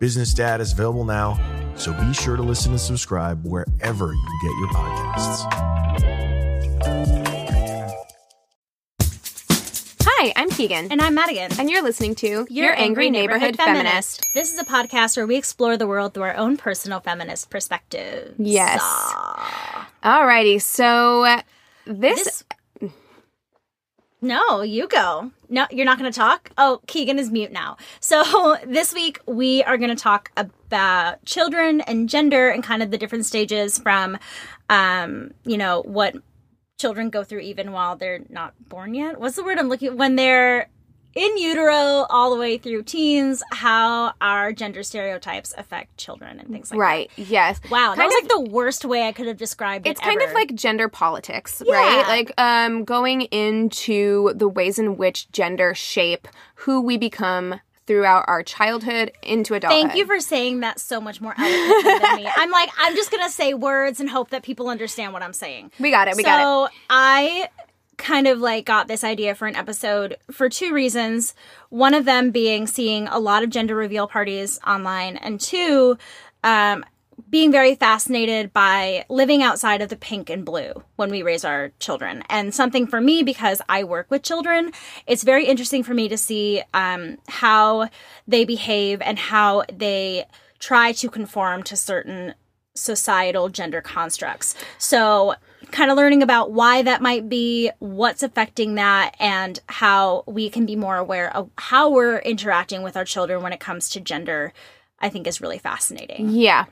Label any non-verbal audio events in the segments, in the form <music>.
Business Dad is available now, so be sure to listen and subscribe wherever you get your podcasts. Hi, I'm Keegan. And I'm Madigan. And you're listening to Your, Angry, Neighborhood, Feminist. This is a podcast where we explore the world through our own personal feminist perspectives. Yes. Ah. Alrighty, so uh, this, This- No, you go. No, you're not going to talk? Oh, Keegan is mute now. So <laughs> this week we are going to talk about children and gender and kind of the different stages from, um, you know, what children go through even while they're not born yet. What's the word I'm looking when they're in utero all the way through teens, how our gender stereotypes affect children and things like that. right, yes. Wow, that was of- like the worst way I could have described it. It's kind of like gender politics, Yeah. right? Like um going into the ways in which gender shape who we become throughout our childhood into adulthood. Thank you for saying that so much more eloquently than me. I'm like, I'm just gonna say words and hope that people understand what I'm saying. We got it. We so got it. So I kind of like got this idea for an episode for two reasons. One of them being seeing a lot of gender reveal parties online, and two, um, being very fascinated by living outside of the pink and blue when we raise our children. And something for me, because I work with children, it's very interesting for me to see um, how they behave and how they try to conform to certain societal gender constructs. So, kind of learning about why that might be, what's affecting that, and how we can be more aware of how we're interacting with our children when it comes to gender, I think is really fascinating. Yeah.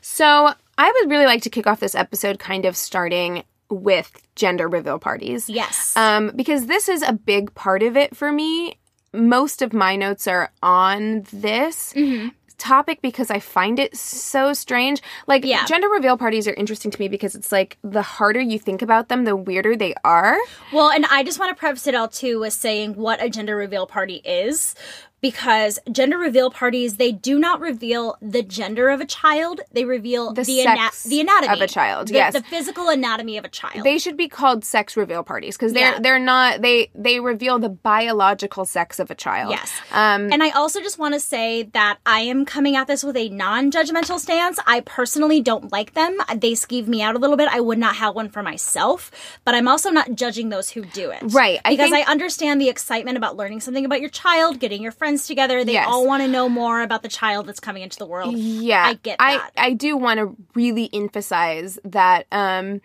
So I would really like to kick off this episode kind of starting with gender reveal parties. Yes. Um, because this is a big part of it for me. Most of my notes are on this Mm-hmm. Topic because I find it so strange. Like, Yeah. gender reveal parties are interesting to me because it's like the harder you think about them, the weirder they are. Well, and I just want to preface it all too with saying what a gender reveal party is. Because gender reveal parties, they do not reveal the gender of a child. They reveal The the, ana- sex the anatomy of a child, The- yes. the physical anatomy of a child. They should be called sex reveal parties because they're Yeah. they're not they they reveal the biological sex of a child. Yes. Um, And I also just want to say that I am coming at this with a non judgmental stance. I personally don't like them. They skeeve me out a little bit. I would not have one for myself, but I'm also not judging those who do it. Right. I Because think- I understand the excitement about learning something about your child, getting your friends together. They Yes. all want to know more about the child that's coming into the world. Yeah, I get I that. I do want to really emphasize that um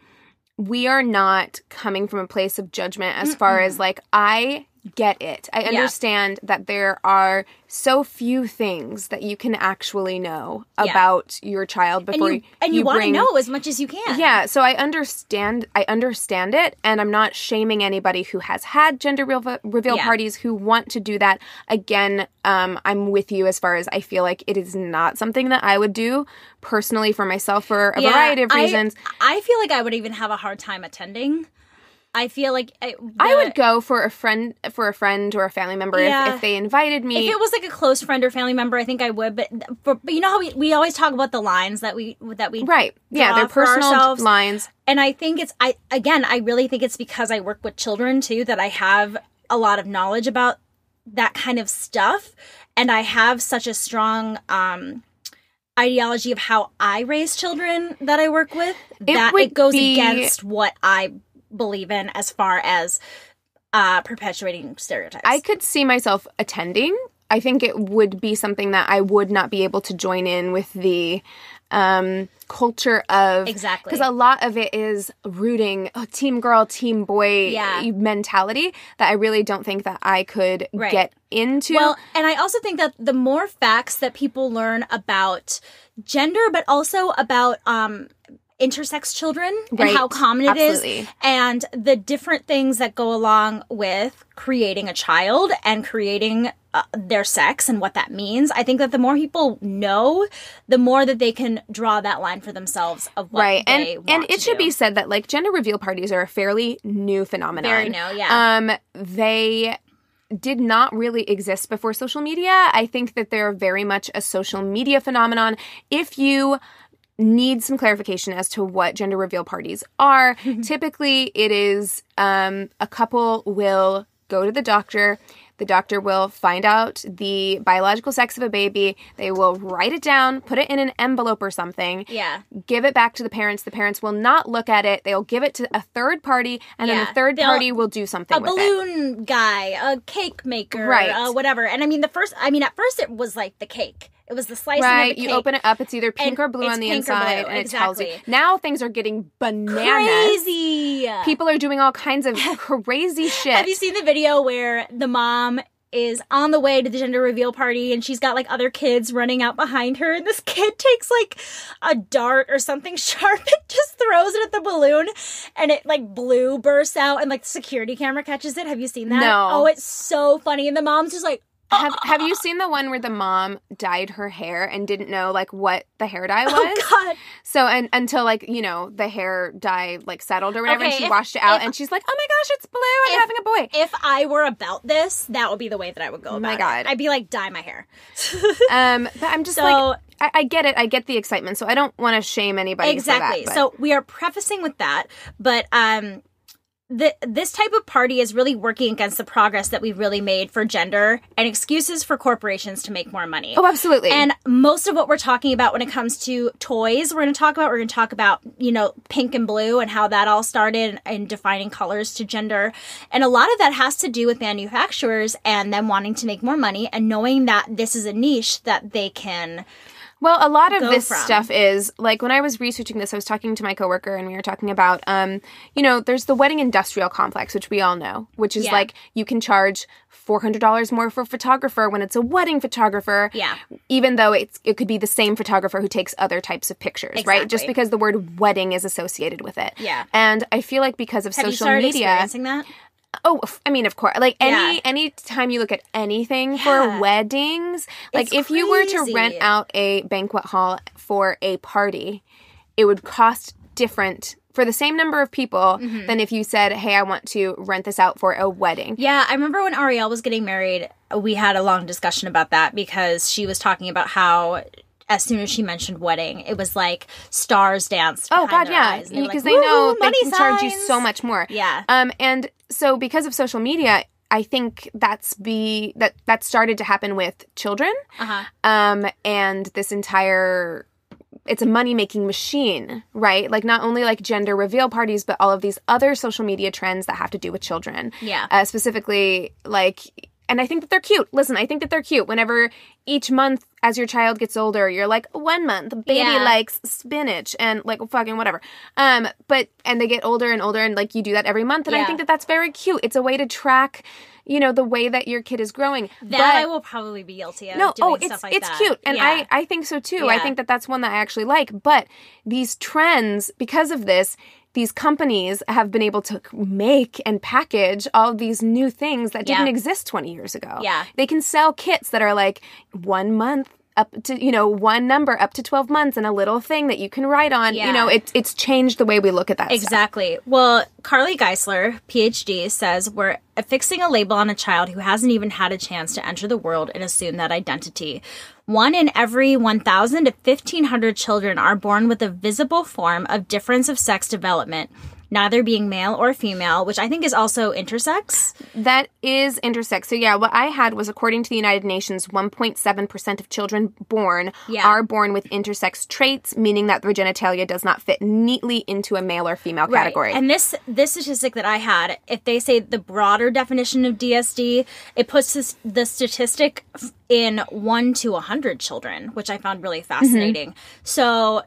we are not coming from a place of judgment as far as like I get it. I understand that there are so few things that you can actually know Yeah. about your child And before you, and you, want to know as much as you can. yeah, so I understand. I understand it, and I'm not shaming anybody who has had gender reveal, reveal Yeah. parties who want to do that. Again, um, I'm with you as far as I feel like it is not something that I would do personally for myself for a Yeah, variety of I- reasons. I, feel like I would even have a hard time attending. I feel like I, I would go for a friend for a friend or a family member if, Yeah. if they invited me. If it was like a close friend or family member, I think I would. But, but, but you know how we, we always talk about the lines that we that we right. Yeah, they're personal lines. and I think it's I again I really think it's because I work with children too that I have a lot of knowledge about that kind of stuff, and I have such a strong um ideology of how I raise children that I work with that it goes be- against what I believe in as far as uh perpetuating stereotypes. I could see myself attending. I think it would be something that I would not be able to join in with the um, culture of Exactly. because a lot of it is rooting oh, team girl, team boy Yeah. mentality that I really don't think that I could Right. get into. Well, and I also think that the more facts that people learn about gender, but also about um, intersex children Right. and how common it is, Absolutely. and the different things that go along with creating a child and creating uh, their sex and what that means, I think that the more people know, the more that they can draw that line for themselves of what right they and want and it should do. be said that like gender reveal parties are a fairly new phenomenon Very new, yeah. um they did not really exist before social media i think that they're very much a social media phenomenon if you need some clarification as to what gender reveal parties are <laughs> typically it is um, a couple will go to the doctor the doctor will find out the biological sex of a baby they will write it down put it in an envelope or something Yeah. give it back to the parents. The parents will not look at it. They'll give it to a third party, and then the third They'll- party will do something a with it. balloon guy, a cake maker, Right. uh, whatever. And I mean, the first, I mean, at first it was like the cake. It was the slicing Right, of the you open it up. It's either pink or blue on the inside, blue, and it tells you. Now things are getting bananas. Crazy. People are doing all kinds of <laughs> crazy shit. Have you seen the video where the mom is on the way to the gender reveal party and she's got like other kids running out behind her and this kid <laughs> takes like a dart or something <laughs> sharp and just throws it at the balloon and it like blue bursts out and like the security camera catches it. Have you seen that? No. Oh, it's so funny. And the mom's just like, have Have you seen the one where the mom dyed her hair and didn't know like what the hair dye <laughs> was? oh god. So and until like you know the hair dye like settled or whatever, and she if- washed it out, if- and she's like, "Oh my gosh, it's blue! I'm if- having a boy." If I were about this, that would be the way that I would go about my it. God. I'd be like, dye my hair. <laughs> Um, but I'm just So- like, I, I get it. I get the excitement. So I don't want to shame anybody. exactly. For that, so we are prefacing with that, but um, the, this type of party is really working against the progress that we've really made for gender and excuses for corporations to make more money. oh, absolutely. And most of what we're talking about when it comes to toys, we're going to talk about, we're going to talk about, you know, pink and blue and how that all started and defining colors to gender. And a lot of that has to do with manufacturers and them wanting to make more money and knowing that this is a niche that they can. Well, a lot of this from. stuff is like when I was researching this, I was talking to my coworker and we were talking about, um, you know, there's the wedding industrial complex, which we all know, which is Yeah. like you can charge four hundred dollars more for a photographer when it's a wedding photographer. Yeah. Even though it's it could be the same photographer who takes other types of pictures, right? Just because the word wedding is associated with it. Yeah. And I feel like because of Have you social started media, experiencing that? Oh, I mean, of course. Like any Yeah. any time you look at anything Yeah. for weddings, like It's if you were to rent out a banquet hall for a party, it would cost different for the same number of people Mm-hmm. than if you said, "Hey, I want to rent this out for a wedding." Yeah, I remember when Ariel was getting married, we had a long discussion about that because she was talking about how as soon as she mentioned wedding, it was like stars danced. Oh God, yeah, because like, they know "Woo, they can charge you so much more. Yeah. Um, and so because of social media, I think that's be that that started to happen with children. Uh-huh. Um, and this entire it's a money making machine, right? Like not only like gender reveal parties, but all of these other social media trends that have to do with children. Yeah. Uh, specifically, like, and I think that they're cute. Listen, I think that they're cute. Whenever each month, as your child gets older, you're like, one month, baby Yeah. likes spinach and like fucking whatever. Um, but and they get older and older, and like you do that every month, and I think that that's very cute. It's a way to track, you know, the way that your kid is growing. That But- I will probably be guilty of. no doing oh it's like it's that. cute and Yeah. i i think so too i think that that's one that i actually like but these trends because of this these companies have been able to make and package all these new things that didn't Yeah. exist 20 years ago Yeah. they can sell kits that are like one month up to you know one number up to 12 months and a little thing that you can write on Yeah. you know it, it's changed the way we look at that stuff. Exactly. Well, Carly Gieseler, PhD, says we're affixing a label on a child who hasn't even had a chance to enter the world and assume that identity. One in every 1,000 to 1,500 children are born with a visible form of difference of sex development, neither being male or female, which I think is also intersex. That is intersex. So yeah, what I had was according to the United Nations, 1.7% of children born Yeah. are born with intersex traits, meaning that their genitalia does not fit neatly into a male or female category. And this this statistic that I had, if they say the broader definition of DSD, it puts this, the statistic in one to a hundred children, which I found really mm-hmm. fascinating. So,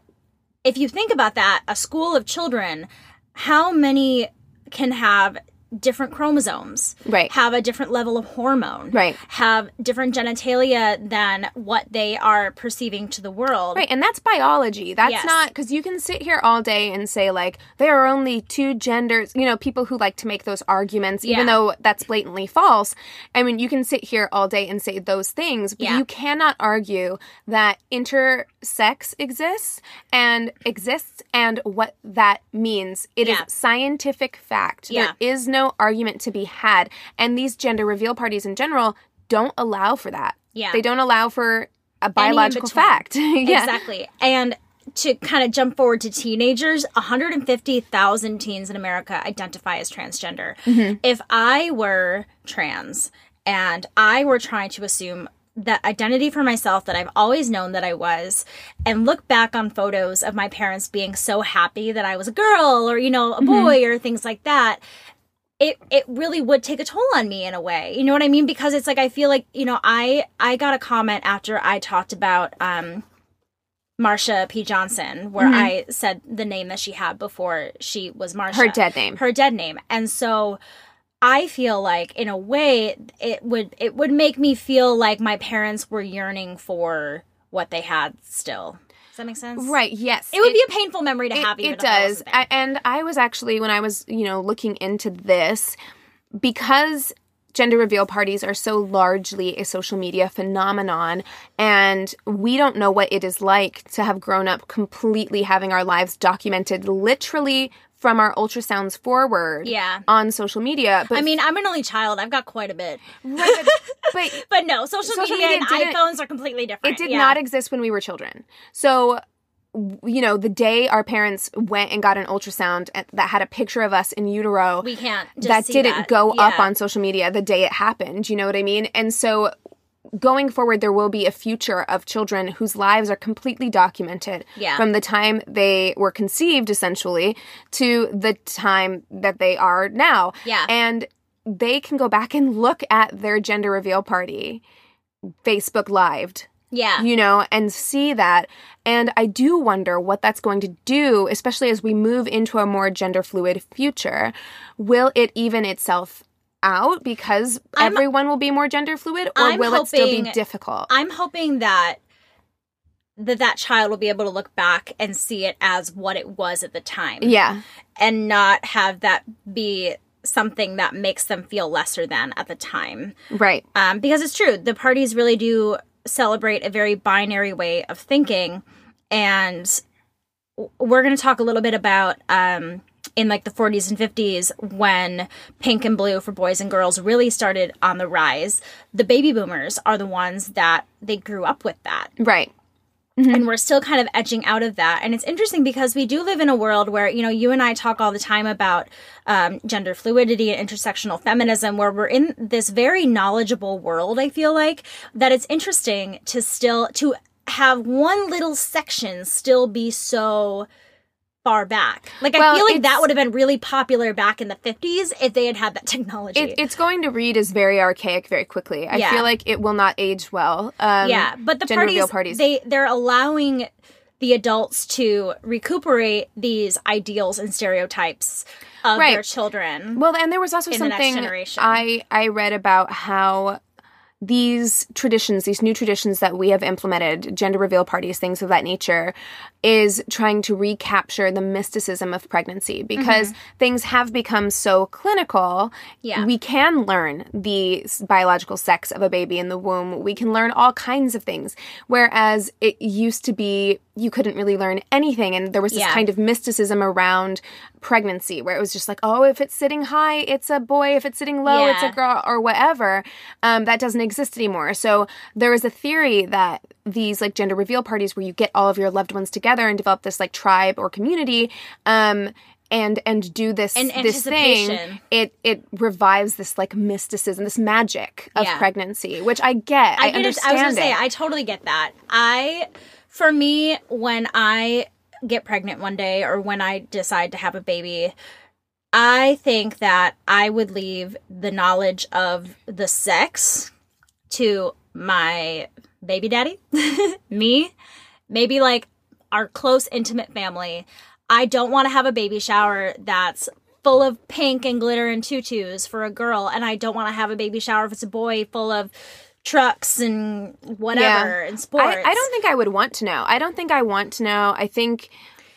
if you think about that, a school of children, how many can have different chromosomes Right. have a different level of hormone Right. have different genitalia than what they are perceiving to the world Right, and that's biology. That's Yes. not because you can sit here all day and say like there are only two genders. You know, people who like to make those arguments, even Yeah. though that's blatantly false. I mean, you can sit here all day and say those things, but Yeah. you cannot argue that intersex exists and exists and what that means. It is Yeah. scientific fact. There is no argument to be had, and these gender reveal parties in general don't allow for that. Yeah. they don't allow for a biological fact. <laughs> yeah. Exactly. And to kind of jump forward to teenagers, 150,000 teens in America identify as transgender. Mm-hmm. If I were trans and I were trying to assume that identity for myself that I've always known that I was and look back on photos of my parents being so happy that I was a girl or you know a mm-hmm. boy or things like that it it really would take a toll on me in a way. You know what I mean? Because it's like I feel like, you know, I I got a comment after I talked about um Marsha P. Johnson, where I said the name that she had before she was Marsha. Her dead name. Her dead name. And so I feel like in a way it would it would make me feel like my parents were yearning for what they had still. Does that make sense? Right. Yes. It would be a painful memory to It, have it does. I, and I was actually when I was you know looking into this because gender reveal parties are so largely a social media phenomenon and we don't know what it is like to have grown up completely having our lives documented literally from our ultrasounds forward Yeah. on social media but I mean, I'm an only child. I've got quite a bit. right, but, <laughs> but But no, social, Social media, media and iPhones are completely different. It did Yeah. not exist when we were children. So, you know, the day our parents went and got an ultrasound eh, that had a picture of us in utero, We can't just that didn't that. go up on social media the day it happened. You know what I mean? And so, going forward, there will be a future of children whose lives are completely documented Yeah. from the time they were conceived, essentially, to the time that they are now. Yeah. And they can go back and look at their gender reveal party Facebook lived Yeah. you know, and see that. And I do wonder what that's going to do, especially as we move into a more gender fluid future. Will it even itself out because I'm- everyone will be more gender fluid, or I'm will it still be difficult? I'm hoping that that that child will be able to look back and see it as what it was at the time. yeah, And not have that be something that makes them feel lesser than at the time. right. um, because it's true the parties really do celebrate a very binary way of thinking and we're going to talk a little bit about um, in like the 40s and 50s when pink and blue for boys and girls really started on the rise the baby boomers are the ones that they grew up with that. Right. and we're still kind of edging out of that. And it's interesting because we do live in a world where you know you and i talk all the time about um, gender fluidity and intersectional feminism where we're in this very knowledgeable world i feel like that it's interesting to still to have one little section still be so far back like i feel like that would have been really popular back in the 50s if they had had that technology It, it's going to read as very archaic very quickly. I Yeah. feel like it will not age well. Um, yeah but the parties, parties. they they're allowing the adults to recuperate these ideals and stereotypes of Right. their children Well, and there was also in the something. I I read about how these traditions, these new traditions that we have implemented, gender reveal parties, things of that nature, is trying to recapture the mysticism of pregnancy because mm-hmm. things have become so clinical. Yeah. We can learn the biological sex of a baby in the womb. We can learn all kinds of things. Whereas it used to be you couldn't really learn anything. And there was this yeah. kind of mysticism around pregnancy where it was just like oh if it's sitting high it's a boy. If it's sitting low yeah. it's a girl or whatever. Um, that doesn't exist anymore. So there was a theory that these like gender reveal parties where you get all of your loved ones together and develop this like tribe or community um, and and do this and this thing it it revives this like mysticism this magic of yeah. pregnancy which i get. I, I understand it, i was gonna say i totally get that. I for me when i get pregnant one day or when i decide to have a baby i think that i would leave the knowledge of the sex to my baby daddy, <laughs> me, maybe like our close, intimate family. I don't want to have a baby shower that's full of pink and glitter and tutus for a girl, and I don't want to have a baby shower if it's a boy full of trucks and whatever yeah. and sports. I, I, don't think I would want to know. I don't think I want to know. I think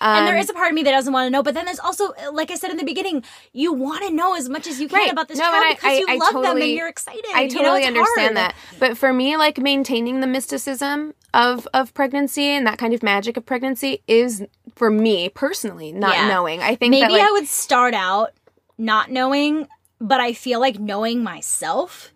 um, and there is a part of me that doesn't want to know, but then there's also, like I said in the beginning, you want to know as much as you can right. about this no, child because I, you I love totally, them and you're excited. I totally you know, understand hard. that. But for me, like maintaining the mysticism of of pregnancy and that kind of magic of pregnancy is for me personally not yeah. knowing. I think maybe that, like, I would start out not knowing, but I feel like knowing myself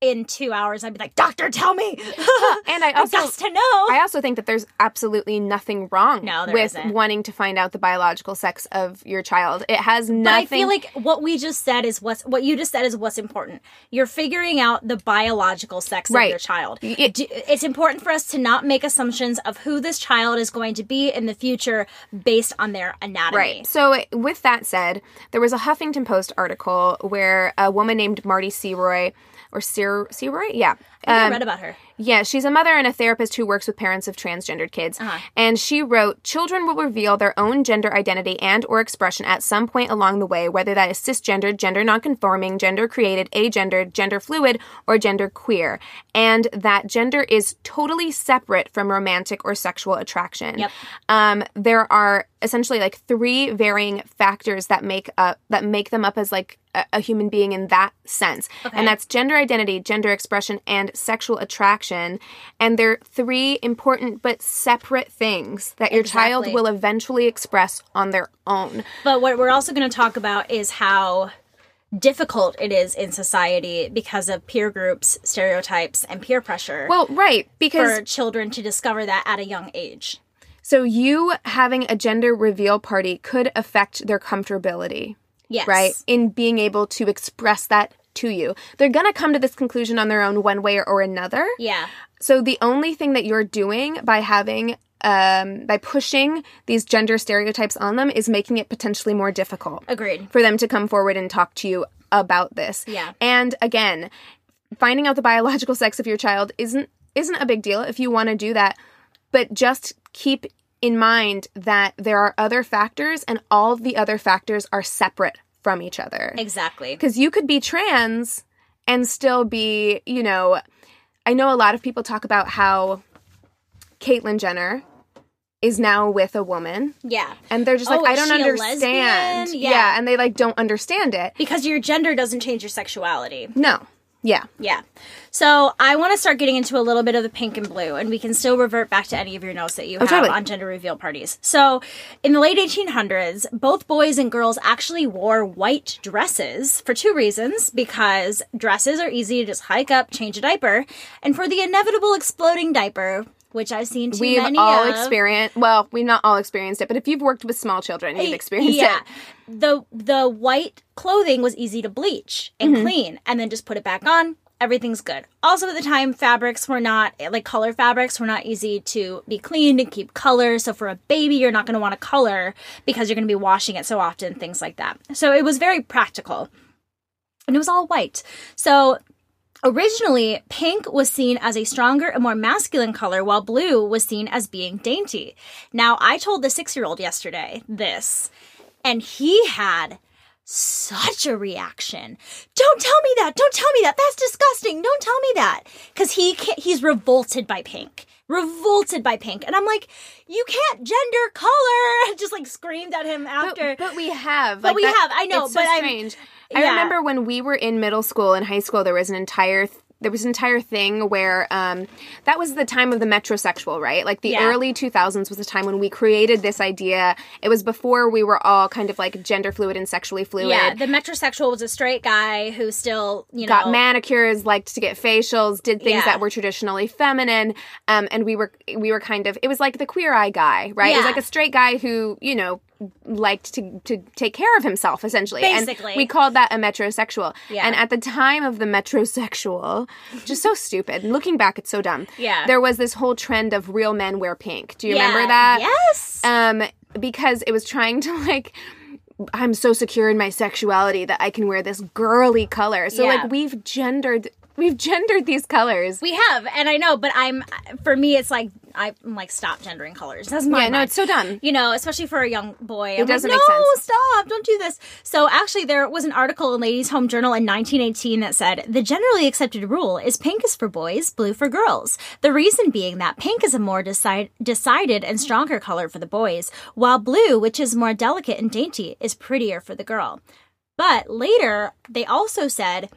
in two hours I'd be like, Doctor, tell me. <laughs> and I <laughs> also to know. I also think that there's absolutely nothing wrong no, with isn't. wanting to find out the biological sex of your child. It has nothing. But I feel like what we just said is what's what you just said is what's important. You're figuring out the biological sex right. of your child. It, it's important for us to not make assumptions of who this child is going to be in the future based on their anatomy. Right. So with that said, there was a Huffington Post article where a woman named Marty Seroy or Sir Seroy, yeah, I um, read about her. Yeah, she's a mother and a therapist who works with parents of transgendered kids. Uh-huh. And she wrote, "Children will reveal their own gender identity and or expression at some point along the way, whether that is cisgendered, gender nonconforming, gender created, agendered, gender fluid, or gender queer, and that gender is totally separate from romantic or sexual attraction. Yep. Um, there are essentially like three varying factors that make up that make them up as like a, a human being in that sense, okay. and that's gender identity, gender expression, and sexual attraction. And they're three important but separate things that your exactly. child will eventually express on their own. But what we're also going to talk about is how difficult it is in society because of peer groups, stereotypes, and peer pressure. Well, right, because for children to discover that at a young age. So you having a gender reveal party could affect their comfortability. Yes. Right? In being able to express that to you. They're going to come to this conclusion on their own one way or another. Yeah. So the only thing that you're doing by having um, by pushing these gender stereotypes on them is making it potentially more difficult. Agreed. For them to come forward and talk to you about this. Yeah. And again, finding out the biological sex of your child isn't isn't a big deal if you want to do that, but just keep in mind that there are other factors and all the other factors are separate from each other. Exactly. Because you could be trans and still be, you know, I know a lot of people talk about how Caitlyn Jenner is now with a woman. Yeah. And they're just like, oh, I don't understand. Yeah. yeah. And they like don't understand it. Because your gender doesn't change your sexuality. No. Yeah. Yeah. So I want to start getting into a little bit of the pink and blue, and we can still revert back to any of your notes that you oh, have totally. on gender reveal parties. So in the late 1800s, both boys and girls actually wore white dresses for two reasons because dresses are easy to just hike up, change a diaper, and for the inevitable exploding diaper, which I've seen too we've many all of. experienced. Well, we've not all experienced it, but if you've worked with small children, you've experienced yeah. it. The the white clothing was easy to bleach and mm-hmm. clean, and then just put it back on. Everything's good. Also, at the time, fabrics were not like color fabrics were not easy to be cleaned and keep color. So for a baby, you're not going to want to color because you're going to be washing it so often, things like that. So it was very practical, and it was all white. So Originally, pink was seen as a stronger and more masculine color, while blue was seen as being dainty. Now, I told the six year old yesterday this, and he had such a reaction. Don't tell me that. Don't tell me that. That's disgusting. Don't tell me that. Cuz he he's revolted by pink. Revolted by pink. And I'm like, you can't gender color. I <laughs> just like screamed at him after. But, but we have. But like, we that- have. I know, It's so but I'm- strange. I yeah. remember when we were in middle school and high school, there was an entire. Th- there was an entire thing where um, that was the time of the metrosexual, right? Like the Yeah. early 2000s was the time when we created this idea. It was before we were all kind of like gender fluid and sexually fluid. Yeah, the metrosexual was a straight guy who still, you know, got manicures, liked to get facials, did things Yeah. that were traditionally feminine, um, and we were we were kind of it was like the queer eye guy, right? It was like a straight guy who you know liked to to take care of himself essentially, Basically. and we called that a metrosexual. Yeah. And at the time of the metrosexual, just so stupid. Looking back, it's so dumb. Yeah. there was this whole trend of real men wear pink. Do you Yeah, remember that? Yes. um because it was trying to like I'm so secure in my sexuality that I can wear this girly color. So Yeah. like we've gendered we've gendered these colors. we have, and I know, but I'm for me, it's like I'm like stop gendering colors. That's my yeah, no, it's so dumb. you know, especially for a young boy. It doesn't like, make no, sense. stop, don't do this. So actually, there was an article in Ladies' Home Journal in 1918 that said the generally accepted rule is pink is for boys, blue for girls. The reason being that pink is a more decide- decided and stronger color for the boys, while blue, which is more delicate and dainty, is prettier for the girl. But later, they also said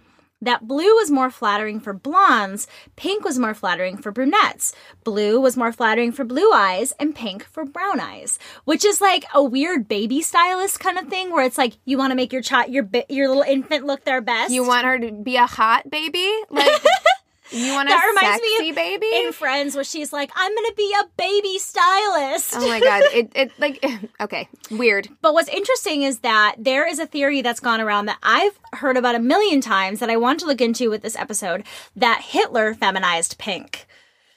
that blue was more flattering for blondes, pink was more flattering for brunettes, blue was more flattering for blue eyes, and pink for brown eyes. Which is like a weird baby stylist kind of thing, where it's like you want to make your child, your your little infant look their best. You want her to be a hot baby? Like <laughs> you want a that reminds sexy me of baby? in Friends, where she's like, "I'm gonna be a baby stylist." oh my god. <laughs> It it like <laughs> okay. Weird. But what's interesting is that there is a theory that's gone around that I've heard about a million times that I want to look into with this episode that Hitler feminized pink.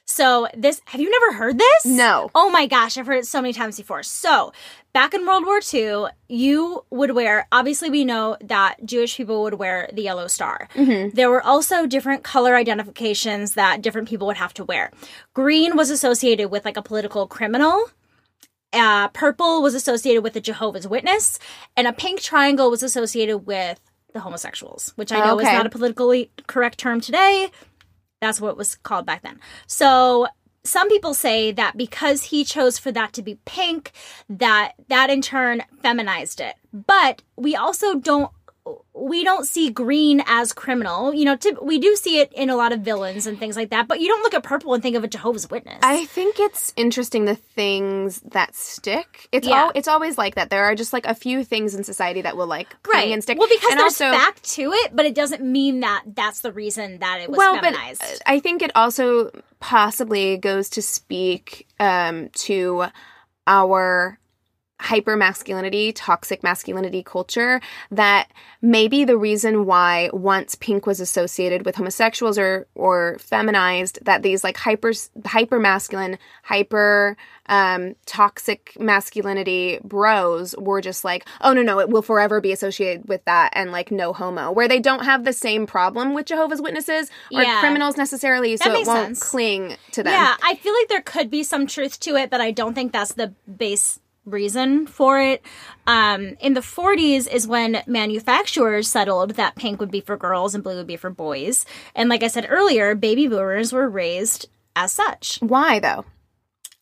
So this have you never heard this? No. Oh my gosh, I've heard it so many times before. So back in World War II, you would wear obviously we know that Jewish people would wear the yellow star. There were also different color identifications that different people would have to wear. Green was associated with like a political criminal uh, purple was associated with the Jehovah's Witness, and a pink triangle was associated with the homosexuals, which I know is not a politically correct term today. That's what it was called back then. So some people say that because he chose for that to be pink, that that in turn feminized it. But we also don't we don't see green as criminal. You know, we do see it in a lot of villains and things like that, but you don't look at purple and think of a Jehovah's Witness. I think it's interesting the things that stick. It's Yeah. all it's always like that. There are just like a few things in society that will like cling right and stick. well because and there's also, fact to it but it doesn't mean that that's the reason that it was well, feminized but uh, I think it also possibly goes to speak um, to our hyper masculinity, toxic masculinity culture that maybe the reason why once pink was associated with homosexuals or or feminized that these like hyper hyper masculine, hyper um toxic masculinity bros were just like, "Oh no, no, it will forever be associated with that and like no homo." Where they don't have the same problem with Jehovah's Witnesses or Yeah. criminals necessarily, so it won't sense. cling to them. yeah i feel like there could be some truth to it but i don't think that's the base reason for it um, in the 40s is when manufacturers settled that pink would be for girls and blue would be for boys and like i said earlier baby boomers were raised as such Why though?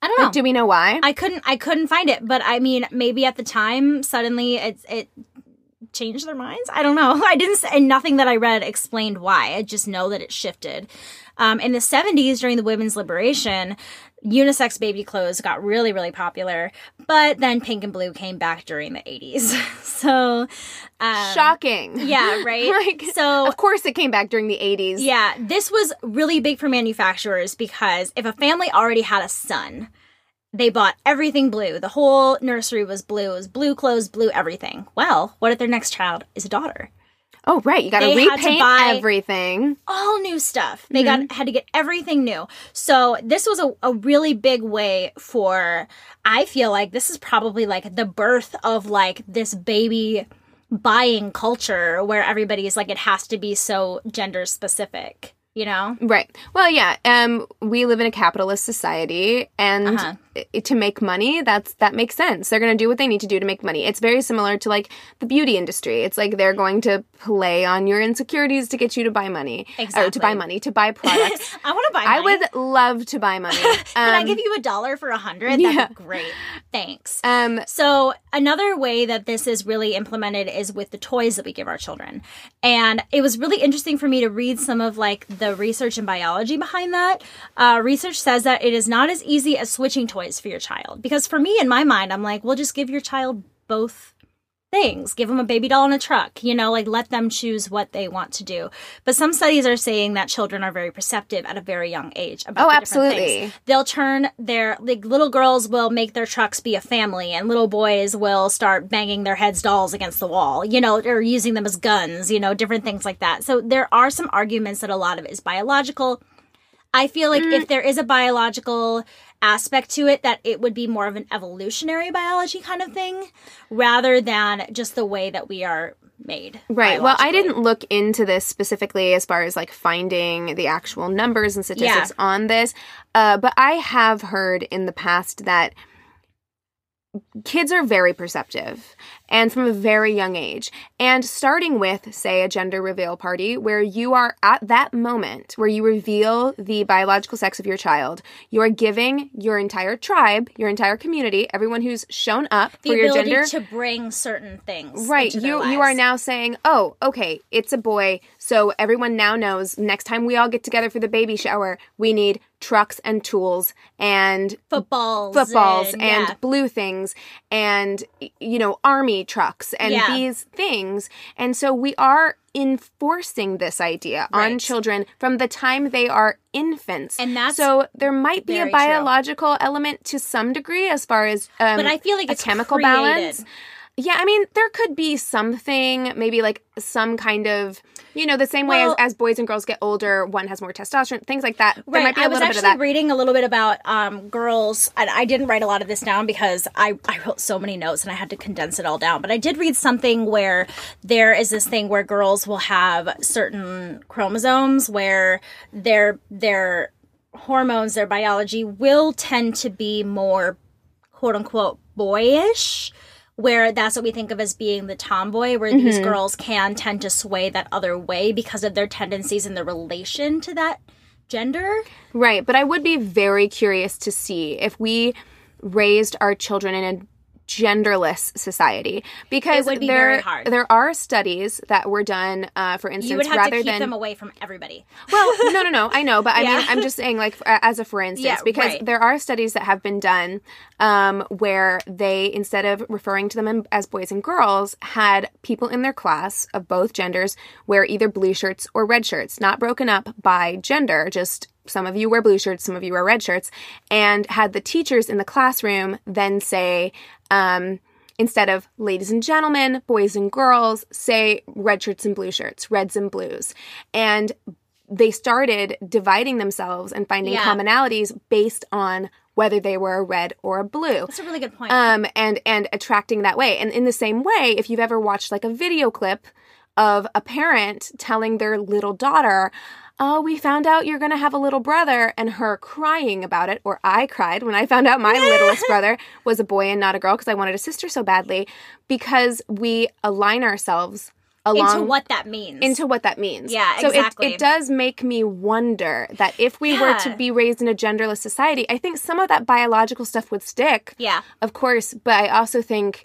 i don't know Like, do we know why? I couldn't I couldn't find it, but I mean maybe at the time suddenly it it changed their minds. I don't know. <laughs> I didn't and nothing that I read explained why. I just know that it shifted. Um, in the 70s during the women's liberation, unisex baby clothes got really really popular, but then pink and blue came back during the 80s. <laughs> so um, Shocking. Yeah, <laughs> right? like, So- of course it came back during the 80s. yeah, this was really big for manufacturers because if a family already had a son, they bought everything blue. The whole nursery was blue. It was blue clothes, blue everything. Well, what if their next child is a daughter? Oh, right. You got to They had to repaint everything. All new stuff. They got had to get everything new. So this was a, a really big way for I feel like this is probably like the birth of like this baby buying culture where everybody's like it has to be so gender specific, you know? Right. Well, yeah. Um, we live in a capitalist society, and Uh-huh. To make money, that's that makes sense. They're going to do what they need to do to make money. It's very similar to like the beauty industry. It's like they're going to play on your insecurities to get you to buy money exactly. or to buy money to buy products. <laughs> I want to buy. Money. I would love to buy money. Um, <laughs> Can I um, give you a dollar for a hundred? That'd yeah. be great. Thanks. Um. So another way that this is really implemented is with the toys that we give our children, and it was really interesting for me to read some of like the research and biology behind that. Uh, research says that it is not as easy as switching toys for your child. Because for me in my mind i'm like well just give your child both things. Give them a baby doll and a truck you know like let them choose what they want to do. But some studies are saying that children are very perceptive at a very young age about oh absolutely. They'll turn their like little girls will make their trucks be a family and little boys will start banging their heads dolls against the wall you know or using them as guns you know different things like that. So there are some arguments that a lot of it is biological. I feel like mm. if there is a biological aspect to it, that it would be more of an evolutionary biology kind of thing rather than just the way that we are made. Right. Well, I didn't look into this specifically as far as like finding the actual numbers and statistics yeah. on this, uh, but I have heard in the past that kids are very perceptive and from a very young age. And starting with, say, a gender reveal party, where you are at that moment where you reveal the biological sex of your child, you are giving your entire tribe, your entire community, everyone who's shown up the for your gender to bring certain things. Right. you you are now saying, oh, okay, it's a boy, so everyone now knows next time we all get together for the baby shower, we need trucks and tools and footballs footballs and, and yeah. blue things and you know army trucks and yeah. these things and so we are enforcing this idea right. on children from the time they are infants and that's so there might be a biological true. element to some degree as far as um, but i feel like it's chemical created. balance yeah, I mean, there could be something, maybe like some kind of, you know, the same way as, as boys and girls get older, one has more testosterone, things like that. There right. might be a I was actually bit of that. reading a little bit about um, girls, and I didn't write a lot of this down because I, I wrote so many notes and I had to condense it all down. But I did read something where there is this thing where girls will have certain chromosomes where their their hormones, their biology will tend to be more quote unquote boyish where that's what we think of as being the tomboy, where mm-hmm. these girls can tend to sway that other way because of their tendencies and their relation to that gender. Right. But I would be very curious to see if we raised our children in a genderless society because be there there are studies that were done uh, for instance you would have rather to keep than them away from everybody well no no no i know but i yeah. mean i'm just saying like as a for instance yeah, because right. there are studies that have been done um, where they instead of referring to them as boys and girls had people in their class of both genders wear either blue shirts or red shirts not broken up by gender just some of you wear blue shirts, some of you wear red shirts, and had the teachers in the classroom then say, um, instead of ladies and gentlemen, boys and girls, say red shirts and blue shirts, reds and blues. And they started dividing themselves and finding yeah. commonalities based on whether they were a red or a blue. That's a really good point. Um, and and attracting that way. And in the same way, if you've ever watched like a video clip of a parent telling their little daughter, oh, we found out you're going to have a little brother, and her crying about it, or I cried when I found out my littlest <laughs> brother was a boy and not a girl because I wanted a sister so badly, because we align ourselves along into what that means. Into what that means. Yeah, so exactly. it, it does make me wonder that if we yeah. were to be raised in a genderless society, I think some of that biological stuff would stick. Yeah. Of course, but I also think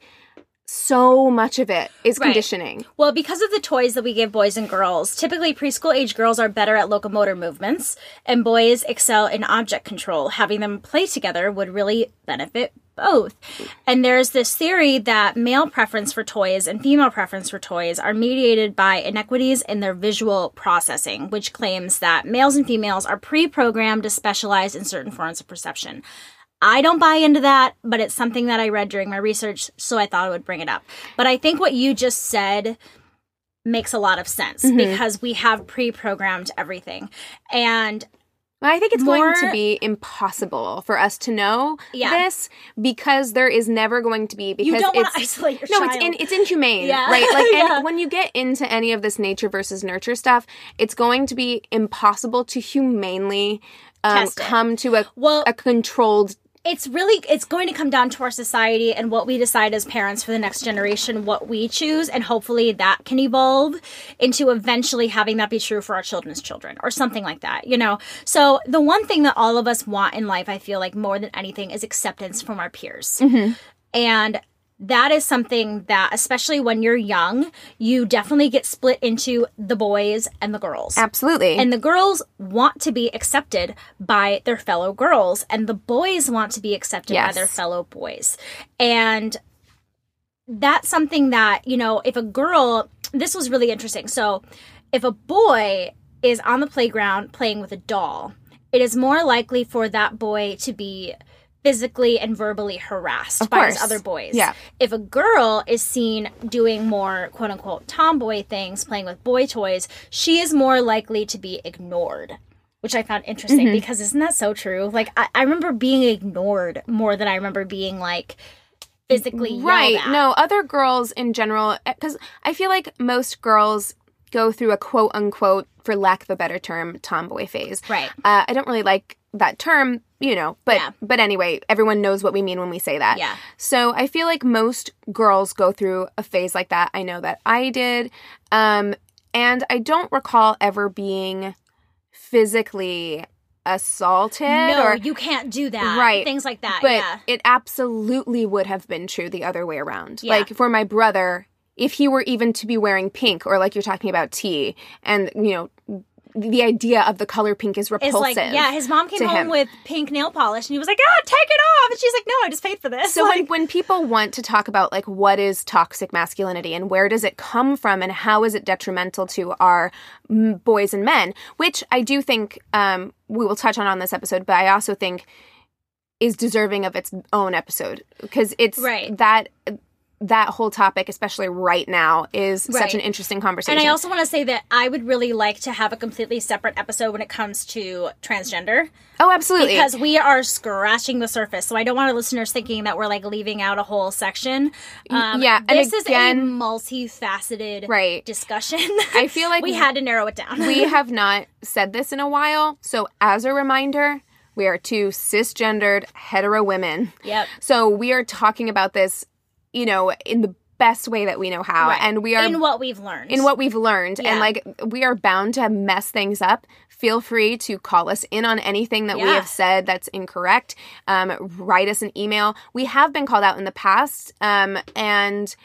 so much of it is right. conditioning. Well, because of the toys that we give boys and girls, typically preschool age girls are better at locomotor movements, and boys excel in object control. Having them play together would really benefit both. And there's this theory that male preference for toys and female preference for toys are mediated by inequities in their visual processing, which claims that males and females are pre programmed to specialize in certain forms of perception. I don't buy into that, but it's something that I read during my research, so I thought I would bring it up. But I think what you just said makes a lot of sense mm-hmm. because we have pre-programmed everything. And I think it's More, going to be impossible for us to know yeah. this because there is never going to be because you don't want isolate your no, child. it's in, it's inhumane, yeah. right? <laughs> Like, yeah. when you get into any of this nature versus nurture stuff, it's going to be impossible to humanely um, come to a well, a controlled it's really it's going to come down to our society and what we decide as parents for the next generation what we choose and hopefully that can evolve into eventually having that be true for our children's children or something like that you know so the one thing that all of us want in life i feel like more than anything is acceptance from our peers mm-hmm. and that is something that especially when you're young you definitely get split into the boys and the girls. Absolutely. And the girls want to be accepted by their fellow girls and the boys want to be accepted yes. by their fellow boys. And that's something that you know if a girl this was really interesting. So if a boy is on the playground playing with a doll it is more likely for that boy to be physically and verbally harassed of by course. his other boys. Yeah. If a girl is seen doing more quote unquote tomboy things, playing with boy toys, she is more likely to be ignored. Which I found interesting mm-hmm. because isn't that so true? Like I, I remember being ignored more than I remember being like physically right. No, other girls in general, because I feel like most girls go through a quote unquote, for lack of a better term, tomboy phase. Right. Uh, I don't really like that term, you know, but yeah. but anyway, everyone knows what we mean when we say that. Yeah. So I feel like most girls go through a phase like that. I know that I did. Um and I don't recall ever being physically assaulted no, or you can't do that. Right. Things like that. But yeah. it absolutely would have been true the other way around. Yeah. Like for my brother, if he were even to be wearing pink or like you're talking about tea and you know the idea of the color pink is repulsive. Like, yeah, his mom came home him. with pink nail polish and he was like, "Ah, take it off." And she's like, "No, I just paid for this." So <laughs> like, when when people want to talk about like what is toxic masculinity and where does it come from and how is it detrimental to our boys and men, which I do think um, we will touch on on this episode, but I also think is deserving of its own episode because it's right. that that whole topic, especially right now, is right. such an interesting conversation. And I also want to say that I would really like to have a completely separate episode when it comes to transgender. Oh, absolutely. Because we are scratching the surface. So I don't want our listeners thinking that we're like leaving out a whole section. Um, yeah. This again, is a multifaceted right. discussion. <laughs> I feel like we had to narrow it down. we <laughs> have not said this in a while. So as a reminder, we are two cisgendered hetero women. Yep. So we are talking about this you know, in the best way that we know how right. and we are in what we've learned in what we've learned yeah. and like we are bound to mess things up feel free to call us in on anything that yeah. we have said that's incorrect um, write us an email we have been called out in the past um, and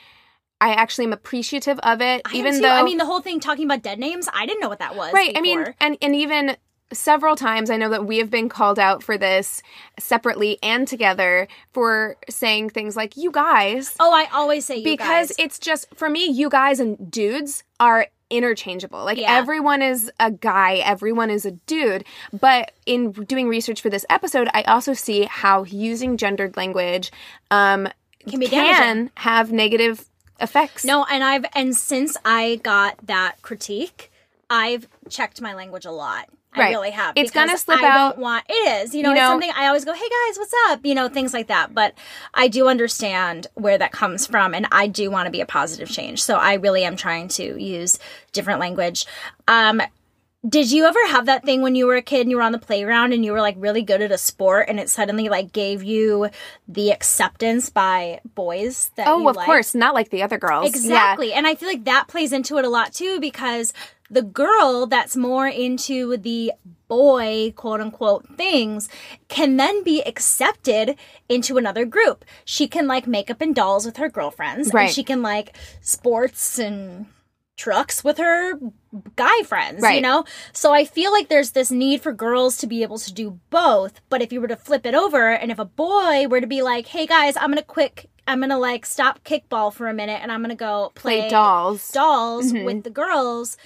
I actually am appreciative of it, I even though I mean the whole thing talking about dead names. I didn't know what that was. Right. Before. I mean, and and even several times I know that we have been called out for this separately and together for saying things like you guys. Oh, I always say because guys. it's just for me you guys and dudes are interchangeable. Like yeah. everyone is a guy, everyone is a dude. But in doing research for this episode, I also see how using gendered language um, can, can have negative effects. No, and I've and since I got that critique, I've checked my language a lot. Right. I really have. It's gonna slip I out. Don't want it is. You know, you know, it's something I always go, "Hey guys, what's up?" You know, things like that. But I do understand where that comes from, and I do want to be a positive change. So I really am trying to use different language. Um, did you ever have that thing when you were a kid and you were on the playground and you were like really good at a sport and it suddenly like gave you the acceptance by boys that Oh, of liked? course, not like the other girls. Exactly. Yeah. And I feel like that plays into it a lot too because the girl that's more into the boy, quote unquote, things can then be accepted into another group. She can like makeup and dolls with her girlfriends. Right. And she can like sports and trucks with her guy friends, right. you know? So I feel like there's this need for girls to be able to do both. But if you were to flip it over and if a boy were to be like, hey guys, I'm gonna quick I'm gonna like stop kickball for a minute and I'm gonna go play, play dolls dolls mm-hmm. with the girls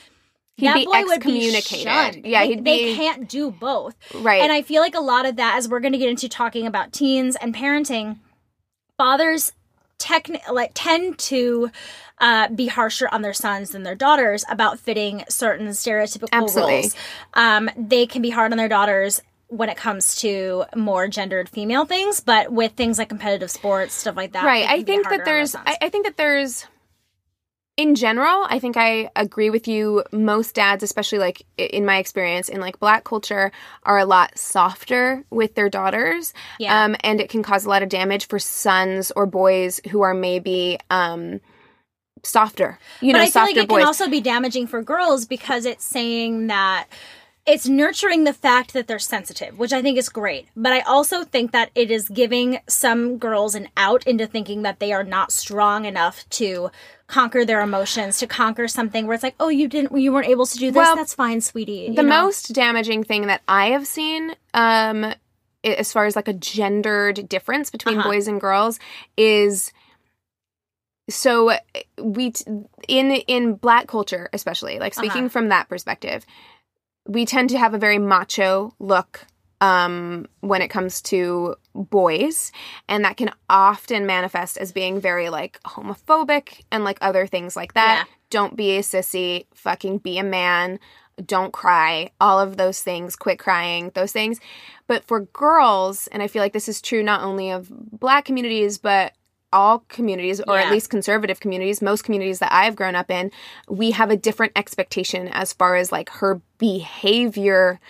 he'd that be boy excommunicated. Would be yeah, they, he'd be. They can't do both. Right. And I feel like a lot of that, as we're going to get into talking about teens and parenting, fathers techni- like tend to uh, be harsher on their sons than their daughters about fitting certain stereotypical Absolutely. roles. Um, they can be hard on their daughters when it comes to more gendered female things, but with things like competitive sports, stuff like that. Right. I think that there's. I, I think that there's in general, I think I agree with you. Most dads, especially like in my experience in like black culture, are a lot softer with their daughters. Yeah. Um, and it can cause a lot of damage for sons or boys who are maybe um, softer. You but know, I feel like it boys. can also be damaging for girls because it's saying that it's nurturing the fact that they're sensitive, which I think is great. But I also think that it is giving some girls an out into thinking that they are not strong enough to conquer their emotions, to conquer something where it's like, oh, you didn't, you weren't able to do this. Well, That's fine, sweetie. the know? most damaging thing that I have seen, um, as far as like a gendered difference between Uh-huh. boys and girls, is so we t- in in black culture, especially like speaking Uh-huh. from that perspective, we tend to have a very macho look um when it comes to boys and that can often manifest as being very like homophobic and like other things like that. Yeah. don't be a sissy. Fucking be a man. Don't cry. All of those things. Quit crying. Those things. But for girls and i feel like this is true not only of black communities but all communities or Yeah. at least conservative communities most communities that i've grown up in we have a different expectation as far as like her behavior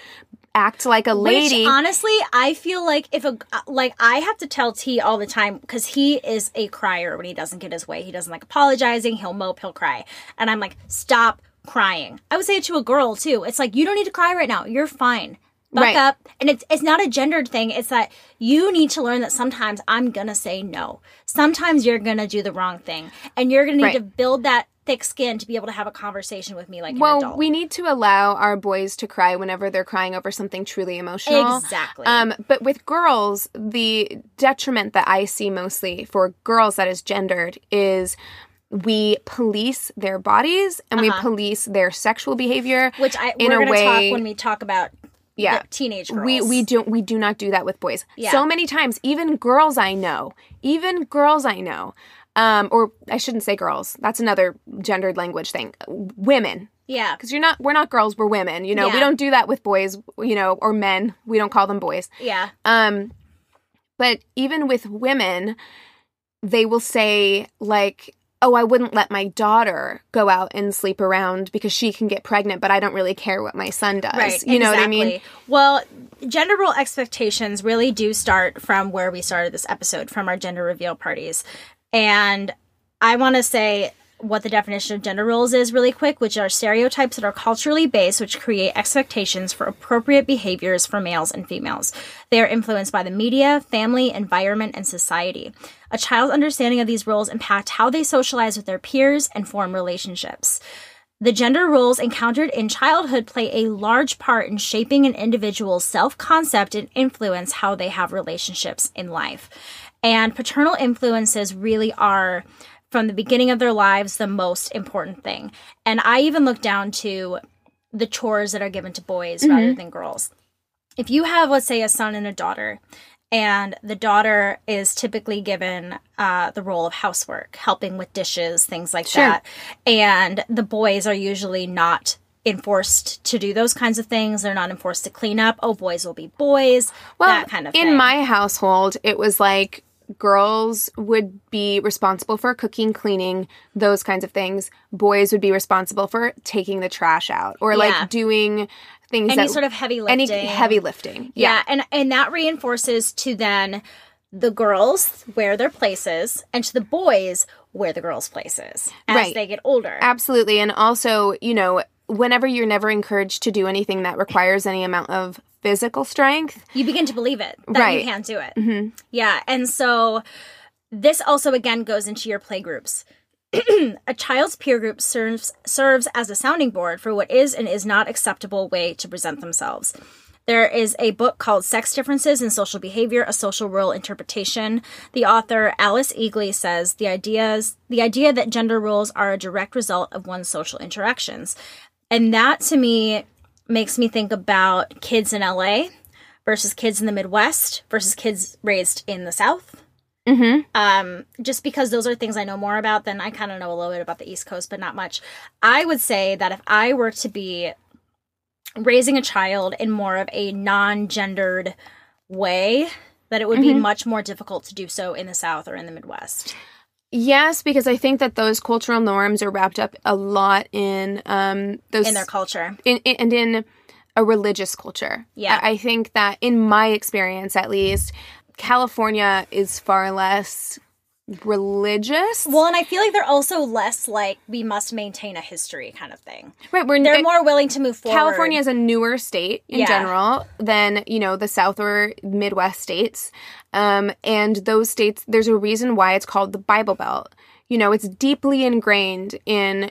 act like a lady Which honestly, I feel like if a uh, like I have to tell T all the time because he is a crier when he doesn't get his way. He doesn't like apologizing. He'll mope. He'll cry, and I'm like, stop crying. I would say it to a girl too. It's like you don't need to cry right now. You're fine. Buck Right. up. And it's it's not a gendered thing. It's that you need to learn that sometimes I'm gonna say no. Sometimes you're gonna do the wrong thing, and you're gonna need Right. to build that thick skin to be able to have a conversation with me like an well adult. we need to allow our boys to cry whenever they're crying over something truly emotional exactly. Um, but with girls, the detriment that I see mostly for girls that is gendered is we police their bodies and we Uh-huh. police their sexual behavior. which I in we're a gonna way- talk when we talk about Yeah. teenage girls. We we don't we do not do that with boys. Yeah. So many times, even girls I know, even girls I know, um, or I shouldn't say girls. That's another gendered language thing. Women, yeah because you're not we're not girls we're women you know yeah. we don't do that with boys you know or men we don't call them boys yeah um but even with women they will say like oh i wouldn't let my daughter go out and sleep around because she can get pregnant but i don't really care what my son does. Right you know what i mean? well gender role expectations really do start from where we started this episode from our gender reveal parties. And i want to say what the definition of gender roles is really quick which are stereotypes that are culturally based which create expectations for appropriate behaviors for males and females. They are influenced by the media family environment and society. A child's understanding of these roles impact how they socialize with their peers and form relationships. The gender roles encountered in childhood play a large part in shaping an individual's self concept and influence how they have relationships in life. And paternal influences really are, from the beginning of their lives, the most important thing. And I even look down to the chores that are given to boys rather than girls. If you have, let's say, a son and a daughter, and the daughter is typically given uh, the role of housework, helping with dishes, things like Sure. that. And the boys are usually not enforced to do those kinds of things. They're not enforced to clean up. Oh, boys will be boys. well that kind of in thing. my household it was like girls would be responsible for cooking cleaning those kinds of things boys would be responsible for taking the trash out or Yeah. like doing things any that sort of heavy lifting. any heavy lifting Yeah, and and that reinforces to then the girls where their places and to the boys where the girls' places as Right. they get older. Absolutely. And also, you know, whenever you're never encouraged to do anything that requires any amount of physical strength, you begin to believe it that Right. you can't do it. Mm-hmm. Yeah, and so this also again goes into your play groups. <clears throat> a child's peer group serves serves as a sounding board for what is and is not acceptable way to present themselves. There is a book called Sex Differences in Social Behavior: A Social Role Interpretation. The author Alice Eagly says the ideas the idea that gender roles are a direct result of one's social interactions. And that to me makes me think about kids in LA versus kids in the Midwest versus kids raised in the South. mm-hmm. Um, just because those are things I know more about, then I kind of know a little bit about the East Coast, but not much. I would say that if I were to be raising a child in more of a non gendered way, that it would be much more difficult to do so in the South or in the Midwest. Yes, because I think that those cultural norms are wrapped up a lot in um those in their culture. in, in and in a religious culture. Yeah. I, I think that in my experience at least, California is far less religious. Well, and I feel like they're also less like we must maintain a history kind of thing. right, we're They're it- more willing to move forward. California is a newer state in Yeah. general than you know the South or Midwest states, um, and those states. There's a reason why it's called the Bible Belt. You know, it's deeply ingrained in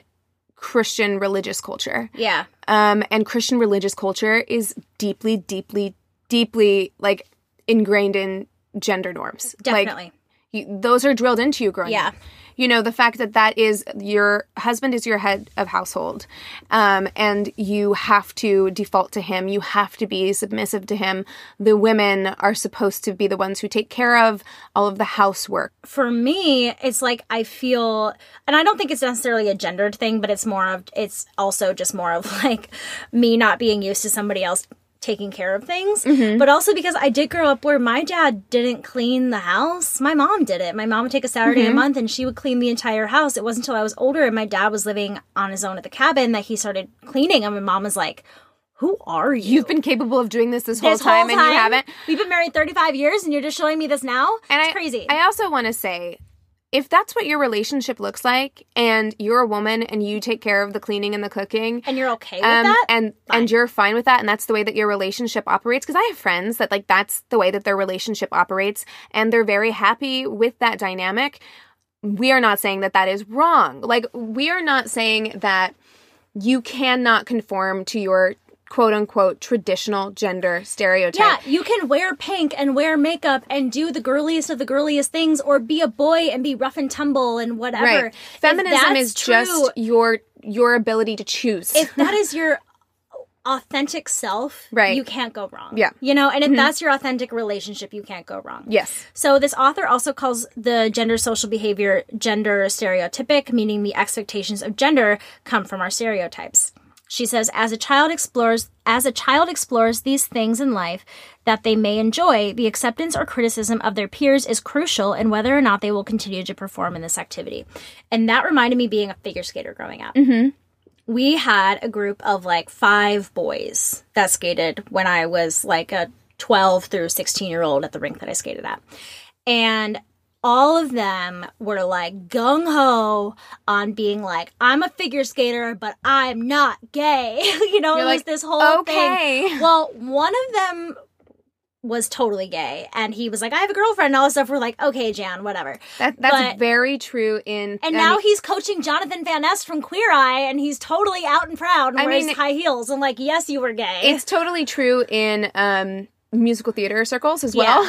Christian religious culture, Yeah. um, and Christian religious culture is deeply, deeply, deeply like ingrained in gender norms. Like, Definitely. You, those are drilled into you growing Yeah. up. You know, the fact that that is your husband is your head of household, um, and you have to default to him. You have to be submissive to him. The women are supposed to be the ones who take care of all of the housework. for me, it's like I feel, and I don't think it's necessarily a gendered thing, but it's more of, it's also just more of <laughs> like me not being used to somebody else taking care of things. Mm-hmm. But also because I did grow up where my dad didn't clean the house. My mom did it. My mom would take a Saturday a mm-hmm. month and she would clean the entire house. It wasn't until I was older and my dad was living on his own at the cabin that he started cleaning. And my mom was like, who are you? You've been capable of doing this this whole time, whole and you haven't. We've been married 35 years and you're just showing me this now? And it's I, crazy. I also want to say, if that's what your relationship looks like, and you're a woman and you take care of the cleaning and the cooking, and you're okay with um, that? and Fine. and you're fine with that, and that's the way that your relationship operates. Because I have friends that like that's the way that their relationship operates, and they're very happy with that dynamic. We are not saying that that is wrong. Like we are not saying that you cannot conform to your quote unquote traditional gender stereotype. Yeah, you can wear pink and wear makeup and do the girliest of the girliest things, or be a boy and be rough and tumble and whatever. right. Feminism is true- just your your ability to choose. if that <laughs> is your authentic self, Right. you can't go wrong. Yeah. you know, and if mm-hmm. that's your authentic relationship, you can't go wrong. yes. So this author also calls the gender social behavior gender stereotypic, meaning the expectations of gender come from our stereotypes. She says as a child explores as a child explores these things in life that they may enjoy, the acceptance or criticism of their peers is crucial in whether or not they will continue to perform in this activity. And that reminded me being a figure skater growing up. Mm-hmm. We had a group of like five boys that skated when I was like a 12 through 16 year old at the rink that I skated at. And all of them were like gung ho on being like, I'm a figure skater, but I'm not gay. <laughs> you know, You're it was like, this whole "Okay." thing. <laughs> Well, one of them was totally gay and he was like, I have a girlfriend and all this stuff. We're like, okay, Jan, whatever. That that's But- very true in And now mean- he's coaching Jonathan Van Ness from Queer Eye and he's totally out and proud and I wears mean- high heels. I'm like, yes, you were gay. it's totally true in um musical theater circles as well.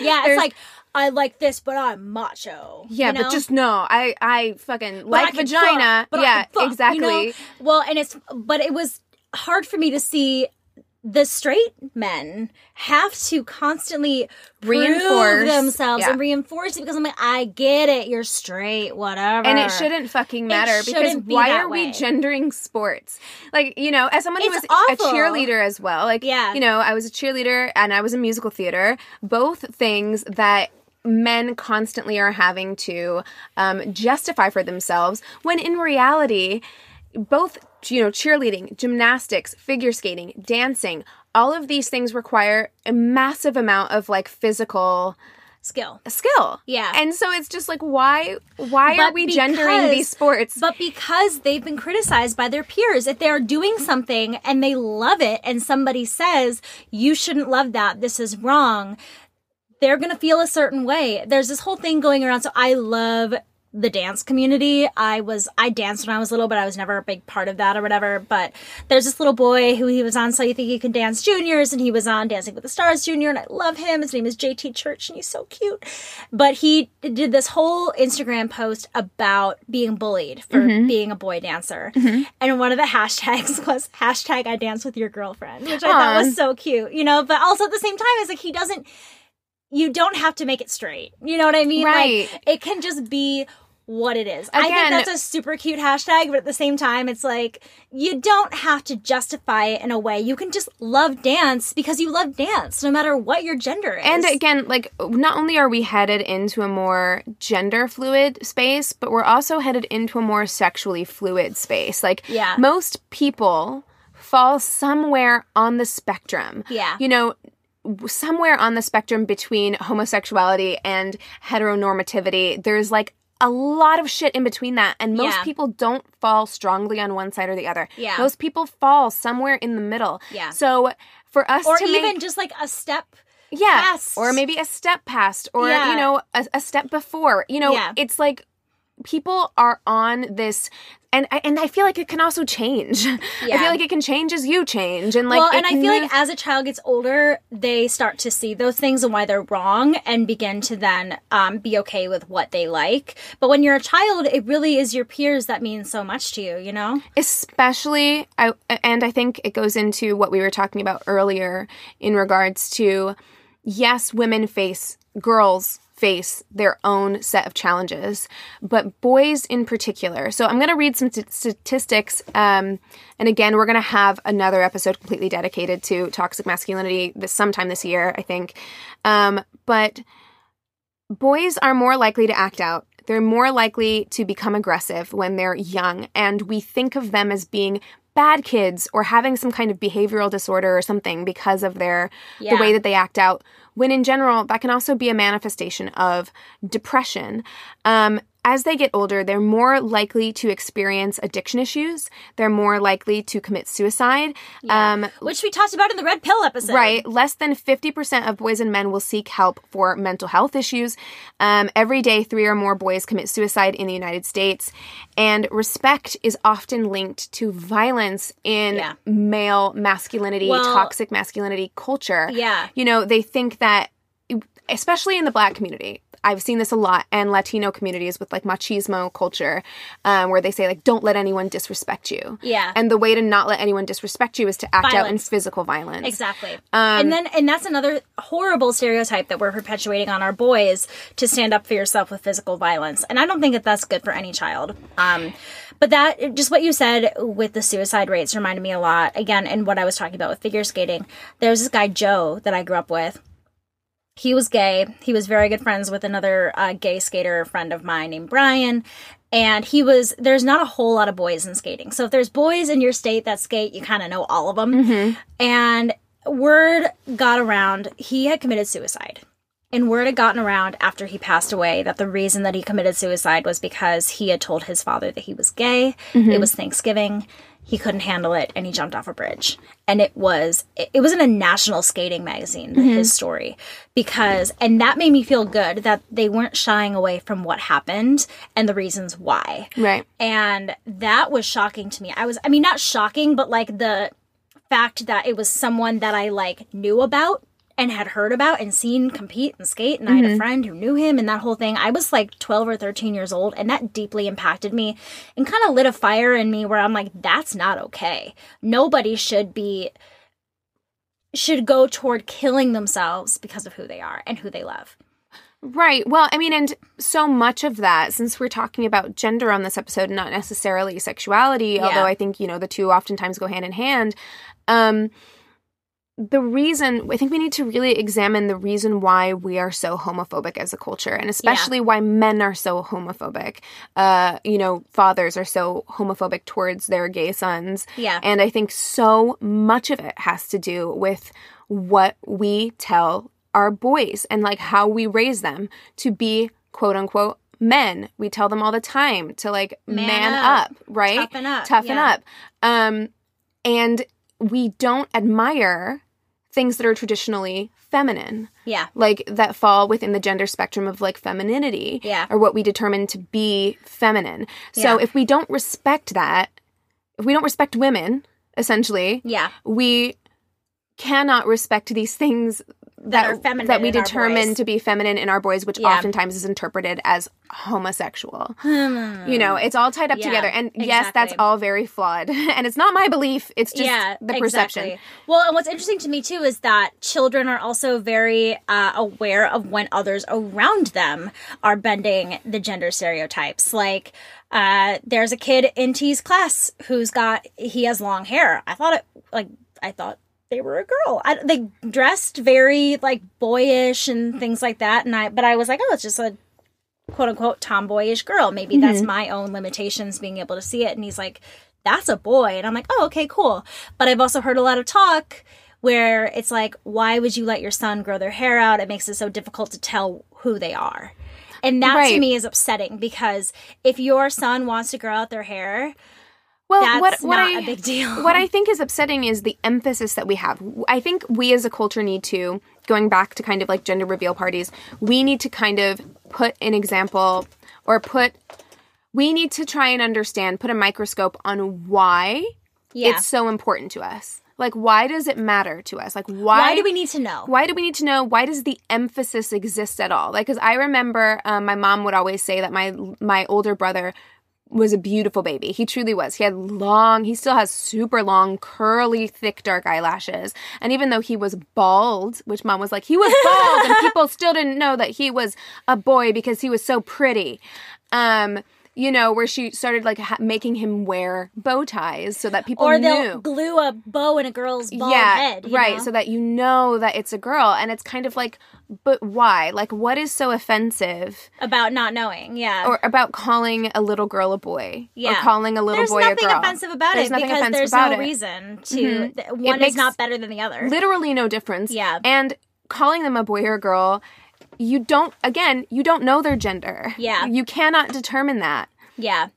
yeah, <laughs> it's like, I like this, but I'm macho. yeah, you know? but just no, I I fucking But like can vagina. fuck, but yeah, fuck, you exactly. know? Well, and it's but it was hard for me to see the straight men have to constantly Reinforce, themselves yeah. and reinforce it because I'm like, I get it, you're straight, whatever. And it shouldn't fucking matter because be why are we gendering sports? Like, you know, as someone who was awful. a cheerleader as well, like, Yeah. you know, I was a cheerleader and I was in musical theater, both things that men constantly are having to um, justify for themselves when in reality, both you know cheerleading gymnastics figure skating dancing all of these things require a massive amount of like physical skill. skill. Yeah. and so it's just like why why are But we gendering these sports? But because they've been criticized by their peers, if they're doing something and they love it and somebody says, you shouldn't love that, this is wrong, they're going to feel a certain way. There's this whole thing going around. So I love the dance community. I was, I danced when I was little, but I was never a big part of that or whatever. But there's this little boy who he was on So You Think You Can Dance Juniors and he was on Dancing with the Stars Junior and I love him. His name is JT Church and he's so cute. But he did this whole Instagram post about being bullied for mm-hmm. being a boy dancer. Mm-hmm. And one of the <laughs> hashtags was hashtag I dance with your girlfriend, which I thought was so cute, you know, but also at the same time, it's like he doesn't, you don't have to make it straight. You know what I mean? Right. Like it can just be what it is. Again, I think that's a super cute hashtag, but at the same time, it's like you don't have to justify it in a way. You can just love dance because you love dance, no matter what your gender is. And again, like not only are we headed into a more gender fluid space, but we're also headed into a more sexually fluid space. Like yeah. most people fall somewhere on the spectrum. Yeah. You know, somewhere on the spectrum between homosexuality and heteronormativity, there's like a lot of shit in between that and most Yeah. people don't fall strongly on one side or the other Yeah. most people fall somewhere in the middle Yeah. so for us or to even make, just like a step yeah past. or maybe a step past or Yeah. you know a, a step before you know Yeah. it's like people are on this and I, and I feel like it can also change. <laughs> I feel like it can change as you change and like well, and I feel move- like as a child gets older, they start to see those things and why they're wrong and begin to then um, be okay with what they like. But when you're a child, it really is your peers that mean so much to you, you know? especially I and I think it goes into what we were talking about earlier in regards to yes, women face girls face their own set of challenges, but boys in particular. So I'm going to read some t- statistics, um, and again, we're going to have another episode completely dedicated to toxic masculinity this sometime this year, I think. Um, but boys are more likely to act out. They're more likely to become aggressive when they're young, and we think of them as being bad kids or having some kind of behavioral disorder or something because of their Yeah. the way that they act out. When in general, that can also be a manifestation of depression. Um, as they get older, they're more likely to experience addiction issues. They're more likely to commit suicide. Um, Which we talked about in the Red Pill episode. Right. Less than 50% of boys and men will seek help for mental health issues. Um, every day, three or more boys commit suicide in the United States. And respect is often linked to violence in Yeah. male masculinity, Well- toxic masculinity culture. Yeah. You know, they think that, especially in the black community, I've seen this a lot, in Latino communities with like machismo culture, um, where they say like, "Don't let anyone disrespect you." Yeah. and the way to not let anyone disrespect you is to act out in physical violence. Exactly. Um, and then and that's another horrible stereotype that we're perpetuating on our boys to stand up for yourself with physical violence. And I don't think that that's good for any child. Um but that just what you said with the suicide rates reminded me a lot again and what I was talking about with figure skating. There's this guy Joe that I grew up with. He was gay. He was very good friends with another uh, gay skater friend of mine named Brian. And he was, there's not a whole lot of boys in skating. So if there's boys in your state that skate, you kind of know all of them. And word got around he had committed suicide. And word had gotten around after he passed away that the reason that he committed suicide was because he had told his father that he was gay. It was Thanksgiving. He couldn't handle it and he jumped off a bridge. And it was it was in a national skating magazine, his mhm. story. Because and that made me feel good that they weren't shying away from what happened and the reasons why Right. and that was shocking to me. I was I mean not shocking, but like the fact that it was someone that I like knew about and had heard about and seen compete and skate and I had a friend who knew him and that whole thing. I was like 12 or 13 years old and that deeply impacted me and kind of lit a fire in me where I'm like that's not okay. Nobody should be should go toward killing themselves because of who they are and who they love. Right. Well, I mean, and so much of that, since we're talking about gender on this episode, not necessarily sexuality, although I think, you know, the two oftentimes go hand in hand. Um, the reason, I think we need to really examine the reason why we are so homophobic as a culture, and especially why men are so homophobic. Uh, you know, fathers are so homophobic towards their gay sons. Yeah. And I think so much of it has to do with what we tell our boys and like how we raise them to be quote unquote men. We tell them all the time to like man, Man up, up. right? Toughen up, Toughen yeah. up. Um and we don't admire things that are traditionally feminine Yeah. like that fall within the gender spectrum of like femininity Yeah. or what we determine to be feminine. So Yeah. if we don't respect that, if we don't respect women, essentially, Yeah. we cannot respect these things that, are feminine that we determine to be feminine in our boys, which Yeah. oftentimes is interpreted as homosexual. you know, it's all tied up Yeah, together. And yes, that's all very flawed. <laughs> and it's not my belief, it's just yeah, the perception. Exactly. Well, and what's interesting to me too is that children are also very uh, aware of when others around them are bending the gender stereotypes. Like, uh, there's a kid in T's class who's got he has long hair. I thought it like I thought they were a girl. I, they dressed very like boyish and mm-hmm. things like that, and I but I was like, oh, it's just a quote unquote tomboyish girl. Maybe mm-hmm. that's my own limitations being able to see it. And he's like, that's a boy. And I'm like, oh, okay, cool. But I've also heard a lot of talk where it's like, why would you let your son grow their hair out? It makes it so difficult to tell who they are. And that to me is upsetting because if your son wants to grow out their hair, Well, that's what, what not I, a big deal. What I think is upsetting is the emphasis that we have. I think we as a culture need to, going back to kind of like gender reveal parties, we need to kind of put an example or put, we need to try and understand, put a microscope on why yeah. it's so important to us. Like, why does it matter to us? Like, why, why do we need to know? why do we need to know why does the emphasis exist at all like because i remember um, my mom would always say that my my older brother was a beautiful baby. He truly was. He had long he still has super long curly thick dark eyelashes. And even though he was bald which mom was like he was bald and people still didn't know that he was a boy because he was so pretty. Um you know where she started like ha- making him wear bow ties so that people or they'll glue a bow in a girl's bald yeah, head. you right. know? So that you know that it's a girl, and it's kind of like, but why? Like, what is so offensive, about not knowing. Yeah. or about calling a little girl a boy, or calling a little there's boy a girl. There's nothing offensive about There's it because there's no it. reason to Mhm. th- one is not better than the other. Literally no difference. Yeah. and calling them a boy or a girl, you don't. Again, you don't know their gender. Yeah. you cannot determine that. Yeah.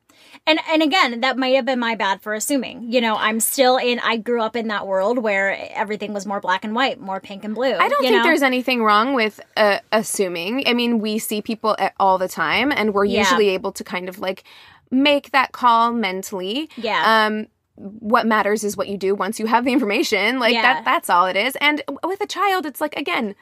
And and again, that might have been my bad for assuming. You know, I'm still in I grew up in that world where everything was more black and white, more pink and blue. I don't think know? there's anything wrong with uh, assuming. I mean, we see people all the time, and we're Yeah. usually able to kind of like make that call mentally. Yeah. Um, what matters is what you do once you have the information. Like Yeah. that. That's all it is. And with a child, it's like again,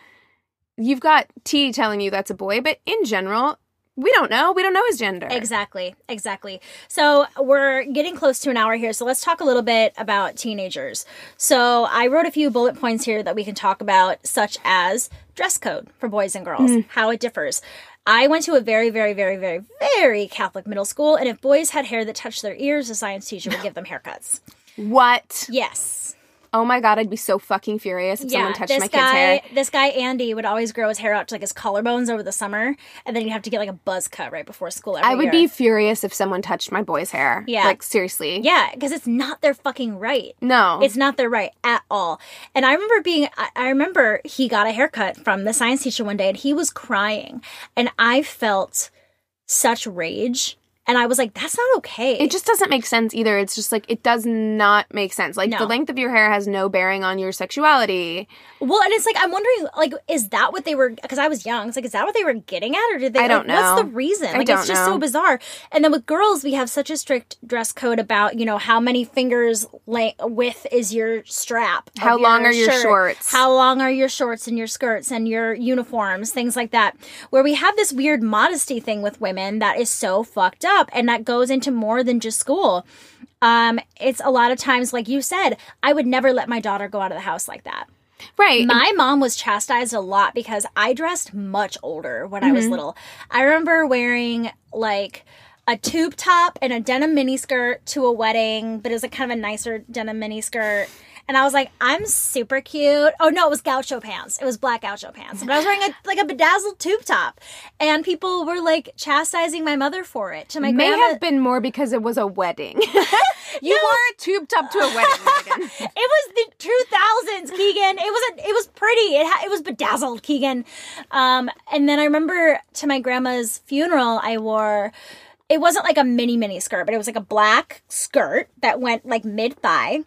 you've got T telling you that's a boy, but in general, we don't know. We don't know his gender. Exactly, exactly. So we're getting close to an hour here. So let's talk a little bit about teenagers. So I wrote a few bullet points here that we can talk about, such as dress code for boys and girls, mm. how it differs. I went to a very, very, very, very, very Catholic middle school, and if boys had hair that touched their ears, the science teacher would give them haircuts. What? Yes. Oh my god, I'd be so fucking furious if someone touched my kid's guy, hair. this guy Andy would always grow his hair out to like his collarbones over the summer, and then you'd have to get like a buzz cut right before school. Every I would year. be furious if someone touched my boy's hair. Yeah. Like seriously. yeah, because it's not their fucking right. No. It's not their right at all. And I remember being, I, I remember he got a haircut from the science teacher one day and he was crying. And I felt such rage. And I was like, that's not okay. It just doesn't make sense either. It's just like it does not make sense. Like No. the length of your hair has no bearing on your sexuality. well, and it's like, I'm wondering, like, is that what they were, because I was young. It's like, is that what they were getting at? Or did they, I don't like, what's the know. reason? I Like, it's just so bizarre. And then with girls, we have such a strict dress code about, you know, how many fingers length width is your strap? How long are your shirt? shorts? How long are your shorts and your skirts and your uniforms, things like that. Where we have this weird modesty thing with women that is so fucked up and that goes into more than just school. Um, it's a lot of times, like you said, I would never let my daughter go out of the house like that. Right. My mom was chastised a lot because I dressed much older when I Mm-hmm. was little. I remember wearing like a tube top and a denim miniskirt to a wedding, but it was like kind of a nicer denim miniskirt. And I was like, I'm super cute. Oh no, it was gaucho pants. It was black gaucho pants. But I was wearing a, like a bedazzled tube top. And people were like chastising my mother for it. To my May grandma. have been more because it was a wedding. <laughs> you wore a tube top to a <laughs> wedding, It was the two thousands, Keegan. It was a, it was pretty. It ha- it was bedazzled, Keegan. Um, and then I remember to my grandma's funeral, I wore. It wasn't like a mini mini skirt, but it was like a black skirt that went like mid thigh.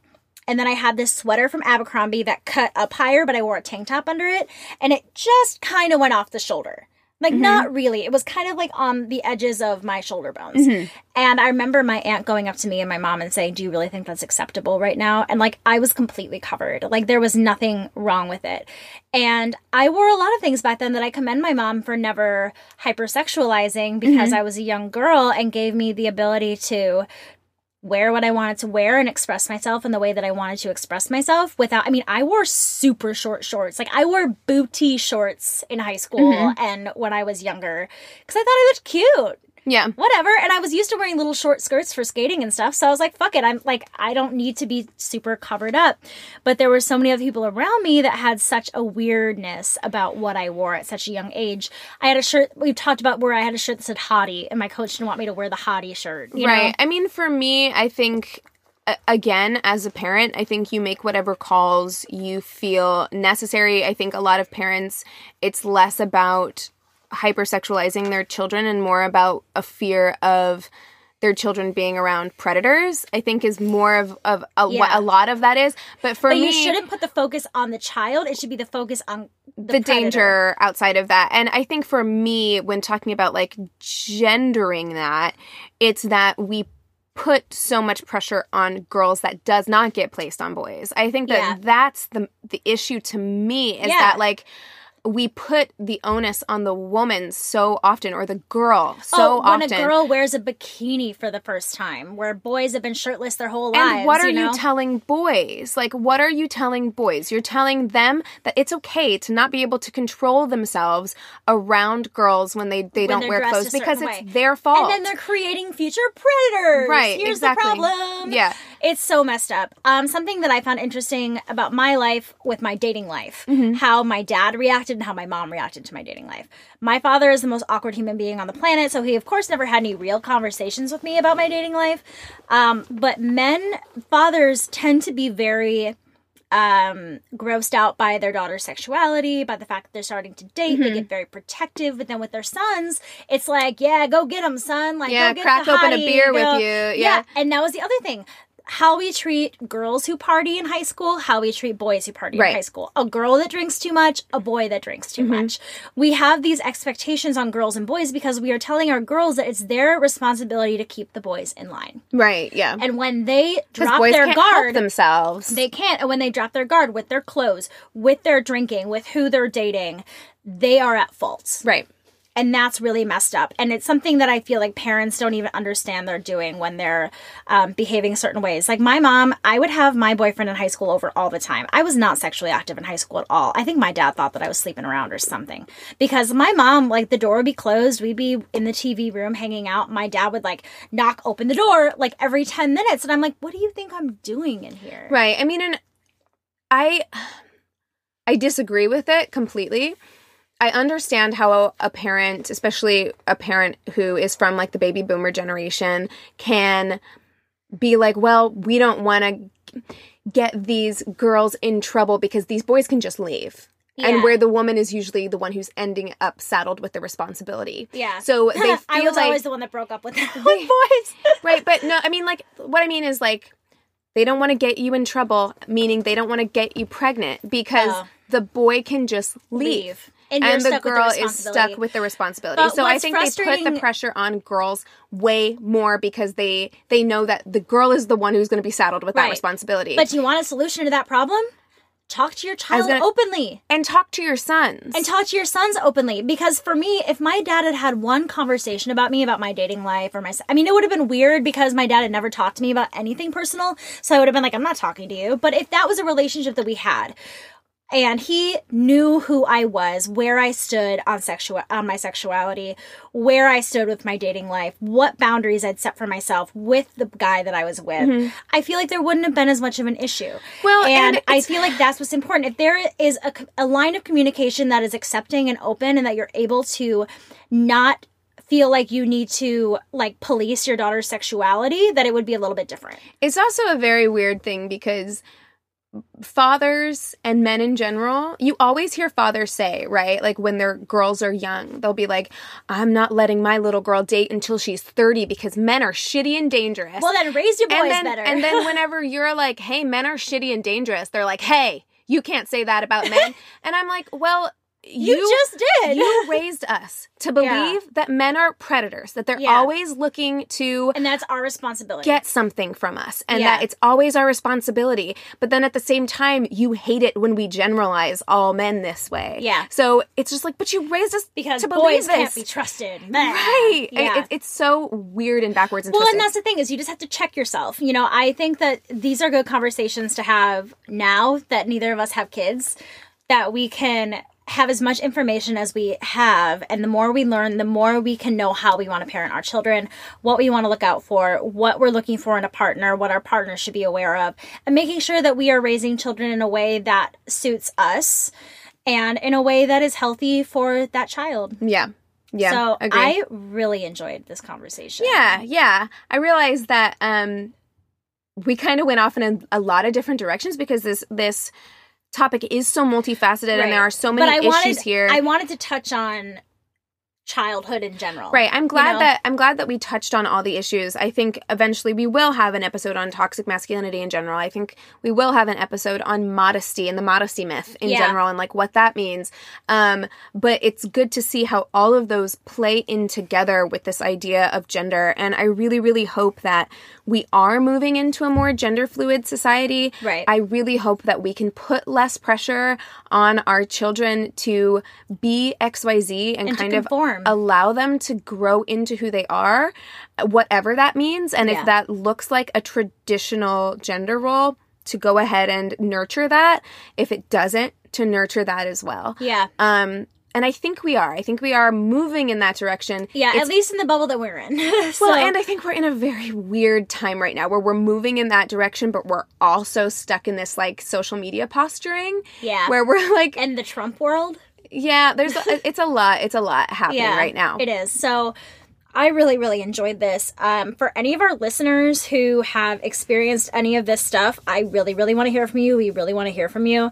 And then I had this sweater from Abercrombie that cut up higher, but I wore a tank top under it, and it just kind of went off the shoulder. Like, mm-hmm. not really. It was kind of like on the edges of my shoulder bones. Mm-hmm. And I remember my aunt going up to me and my mom and saying, Do you really think that's acceptable right now? And like, I was completely covered. Like, there was nothing wrong with it. And I wore a lot of things back then that I commend my mom for never hypersexualizing because mm-hmm. I was a young girl and gave me the ability to wear what I wanted to wear and express myself in the way that I wanted to express myself without I mean I wore super short shorts. Like I wore booty shorts in high school mm-hmm. and when I was younger cuz I thought I looked cute. Yeah. Whatever. And I was used to wearing little short skirts for skating and stuff. So I was like, fuck it. I'm like, I don't need to be super covered up. But there were so many other people around me that had such a weirdness about what I wore at such a young age. I had a shirt, we've talked about where I had a shirt that said hottie, and my coach didn't want me to wear the hottie shirt. right. Know? I mean, for me, I think again as a parent i think you make whatever calls you feel necessary i think a lot of parents it's less about hypersexualizing their children and more about a fear of their children being around predators i think is more of, of a, yeah. what a lot of that is but for but me you shouldn't put the focus on the child it should be the focus on the, the danger outside of that and i think for me when talking about like gendering that it's that we put so much pressure on girls that does not get placed on boys i think that yeah. that's the the issue to me is yeah. that like we put the onus on the woman so often or the girl oh, so oh, when often. a girl wears a bikini for the first time where boys have been shirtless their whole lives and what are you, know? you telling boys? Like what are you telling boys? You're telling them that it's okay to not be able to control themselves around girls when they, they when don't wear clothes because it's their fault. And then they're creating future predators. Right here's exactly. the problem. Yeah it's so messed up um something that i found interesting about my life with my dating life mm-hmm. how my dad reacted and how my mom reacted to my dating life. My father is the most awkward human being on the planet, so he, of course, never had any real conversations with me about my dating life. Um, but men, fathers, tend to be very um, grossed out by their daughter's sexuality, by the fact that they're starting to date. Mm-hmm. They get very protective. But then with their sons, it's like, yeah, go get them, son. Like, yeah, crack hottie, open a beer go. with you. Yeah. yeah. And that was the other thing how we treat girls who party in high school, how we treat boys who party right. in high school. A girl that drinks too much, a boy that drinks too mm-hmm. much. We have these expectations on girls and boys because we are telling our girls that it's their responsibility to keep the boys in line. Right, yeah. And when they drop their guard themselves. They can't. And when they drop their guard with their clothes, with their drinking, with who they're dating, they are at fault. Right. And that's really messed up. And it's something that I feel like parents don't even understand they're doing when they're um, behaving certain ways. Like my mom, I would have my boyfriend in high school over all the time. I was not sexually active in high school at all. I think my dad thought that I was sleeping around or something. Because my mom, like the door would be closed, we'd be in the TV room hanging out. My dad would like knock open the door like every 10 minutes. And I'm like, what do you think I'm doing in here? Right. I mean, and I. I disagree with it completely I understand how a parent, especially a parent who is from like the baby boomer generation, can be like, well, we don't want to get these girls in trouble because these boys can just leave. Yeah. And where the woman is usually the one who's ending up saddled with the responsibility. Yeah. So <laughs> they feel I was like, always the one that broke up with, <laughs> with boys. right. But no, I mean, like, what I mean is like, they don't want to get you in trouble, meaning they don't want to get you pregnant because oh. the boy can just leave. leave and, and the girl the is stuck with the responsibility. But so I think they put the pressure on girls way more because they they know that the girl is the one who's going to be saddled with right. that responsibility. But do you want a solution to that problem? Talk to your child gonna, openly. And talk to your sons. And talk to your sons openly. Because for me, if my dad had had one conversation about me, about my dating life, or my. I mean, it would have been weird because my dad had never talked to me about anything personal. So I would have been like, I'm not talking to you. But if that was a relationship that we had, and he knew who I was, where I stood on sexual on my sexuality, where I stood with my dating life, what boundaries I'd set for myself with the guy that I was with. Mm-hmm. I feel like there wouldn't have been as much of an issue. Well, and, and I feel like that's what's important. If there is a, a line of communication that is accepting and open, and that you're able to not feel like you need to like police your daughter's sexuality, that it would be a little bit different. It's also a very weird thing because fathers and men in general, you always hear fathers say, right? Like when their girls are young, they'll be like, I'm not letting my little girl date until she's 30 because men are shitty and dangerous. Well, then raise your boys and then, better. and then <laughs> whenever you're like, hey, men are shitty and dangerous, they're like, hey, you can't say that about men. <laughs> and I'm like, well, you, you just did. You <laughs> raised us to believe yeah. that men are predators, that they're yeah. always looking to And that's our responsibility. Get something from us. And yeah. that it's always our responsibility. But then at the same time, you hate it when we generalize all men this way. Yeah. So it's just like, but you raised us because to boys this. can't be trusted. Right. Yeah. It, it's so weird and backwards and Well, twisted. and that's the thing is you just have to check yourself. You know, I think that these are good conversations to have now that neither of us have kids that we can have as much information as we have and the more we learn the more we can know how we want to parent our children what we want to look out for what we're looking for in a partner what our partner should be aware of and making sure that we are raising children in a way that suits us and in a way that is healthy for that child. Yeah. Yeah so i really enjoyed this conversation. Yeah yeah. I realized that um we kind of went off in a, a lot of different directions because this this topic is so multifaceted right. and there are so many issues wanted, here. I wanted to touch on childhood in general. Right. I'm glad you know? that I'm glad that we touched on all the issues. I think eventually we will have an episode on toxic masculinity in general. I think we will have an episode on modesty and the modesty myth in yeah. general and like what that means. Um, but it's good to see how all of those play in together with this idea of gender and I really really hope that we are moving into a more gender fluid society. Right. I really hope that we can put less pressure on our children to be XYZ and, and kind of allow them to grow into who they are, whatever that means. And yeah. if that looks like a traditional gender role, to go ahead and nurture that. If it doesn't, to nurture that as well. Yeah. Um, and I think we are. I think we are moving in that direction. Yeah, it's, at least in the bubble that we're in. <laughs> so. Well, and I think we're in a very weird time right now where we're moving in that direction, but we're also stuck in this like social media posturing. Yeah. Where we're like in the Trump world. Yeah, there's a, it's a lot. It's a lot happening yeah, right now. It is. So I really, really enjoyed this. Um, for any of our listeners who have experienced any of this stuff, I really, really want to hear from you. We really want to hear from you.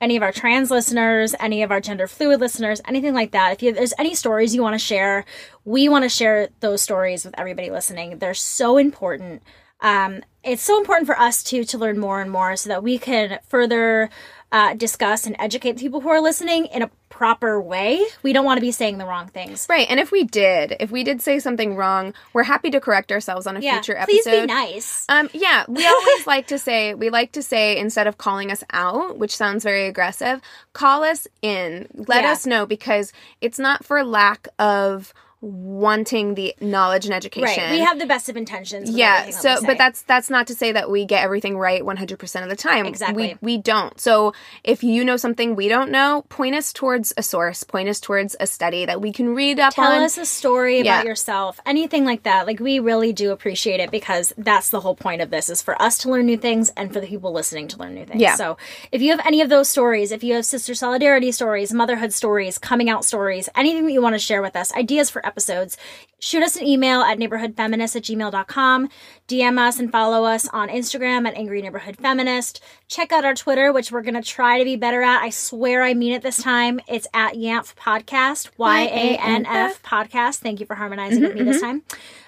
Any of our trans listeners, any of our gender fluid listeners, anything like that. If you, there's any stories you want to share, we want to share those stories with everybody listening. They're so important. Um, it's so important for us too to learn more and more so that we can further uh, discuss and educate the people who are listening in a proper way. We don't want to be saying the wrong things. Right. And if we did, if we did say something wrong, we're happy to correct ourselves on a yeah, future episode. Please be nice. Um, yeah, we always like to say, we like to say, instead of calling us out, which sounds very aggressive, call us in. Let yeah. us know because it's not for lack of wanting the knowledge and education. Right. We have the best of intentions. yeah. So, but that's that's not to say that we get everything right 100% of the time. Exactly. We we don't. So if you know something we don't know, point us towards a source, point us towards a study that we can read up Tell on. Tell us a story yeah. about yourself. Anything like that. Like we really do appreciate it because that's the whole point of this is for us to learn new things and for the people listening to learn new things. Yeah. So if you have any of those stories, if you have sister solidarity stories, motherhood stories, coming out stories, anything that you want to share with us, ideas for episodes, shoot us an email at neighborhoodfeminist at gmail.com. DM us and follow us on Instagram at Angry Neighborhood Feminist. Check out our Twitter, which we're going to try to be better at. I swear I mean it this time. It's at YANF Podcast, Y A N F Podcast. Thank you for harmonizing mm-hmm, with me mm-hmm. this time.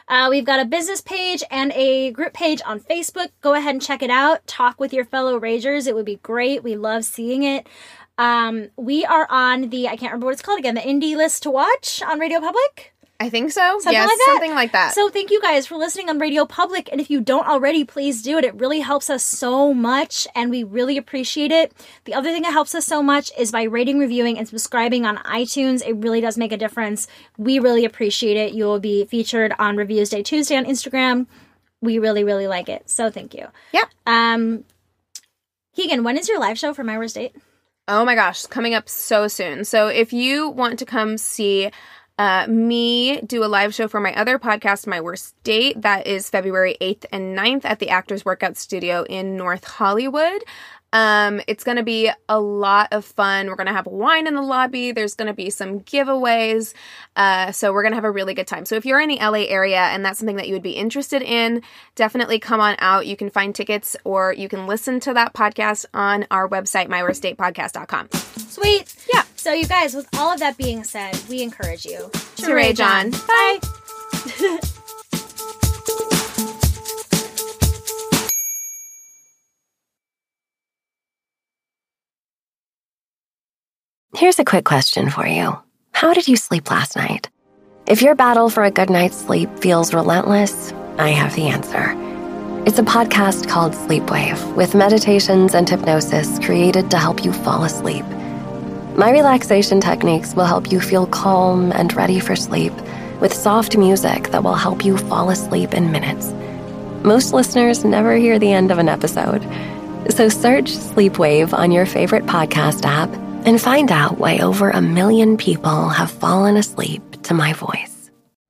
Uh, we've got a business page and a group page on Facebook. Go ahead and check it out. Talk with your fellow Ragers. It would be great. We love seeing it. Um, we are on the, I can't remember what it's called again, the indie list to watch on Radio Public. I think so. Something yes, like that. something like that. So thank you guys for listening on Radio Public. And if you don't already, please do it. It really helps us so much and we really appreciate it. The other thing that helps us so much is by rating, reviewing, and subscribing on iTunes. It really does make a difference. We really appreciate it. You will be featured on Reviews Day Tuesday on Instagram. We really, really like it. So thank you. Yeah. Um Keegan, when is your live show for My Worst Date? Oh my gosh, coming up so soon. So if you want to come see uh, me do a live show for my other podcast, My Worst Date. That is February 8th and 9th at the Actors Workout Studio in North Hollywood. Um, it's going to be a lot of fun. We're going to have wine in the lobby. There's going to be some giveaways. Uh, so we're going to have a really good time. So if you're in the LA area and that's something that you would be interested in, definitely come on out. You can find tickets or you can listen to that podcast on our website, myworstdatepodcast.com. Sweet. Yeah. So you guys, with all of that being said, we encourage you to, to rage on. Bye. <laughs> Here's a quick question for you How did you sleep last night? If your battle for a good night's sleep feels relentless, I have the answer. It's a podcast called Sleepwave with meditations and hypnosis created to help you fall asleep. My relaxation techniques will help you feel calm and ready for sleep with soft music that will help you fall asleep in minutes. Most listeners never hear the end of an episode. So search Sleepwave on your favorite podcast app and find out why over a million people have fallen asleep to my voice.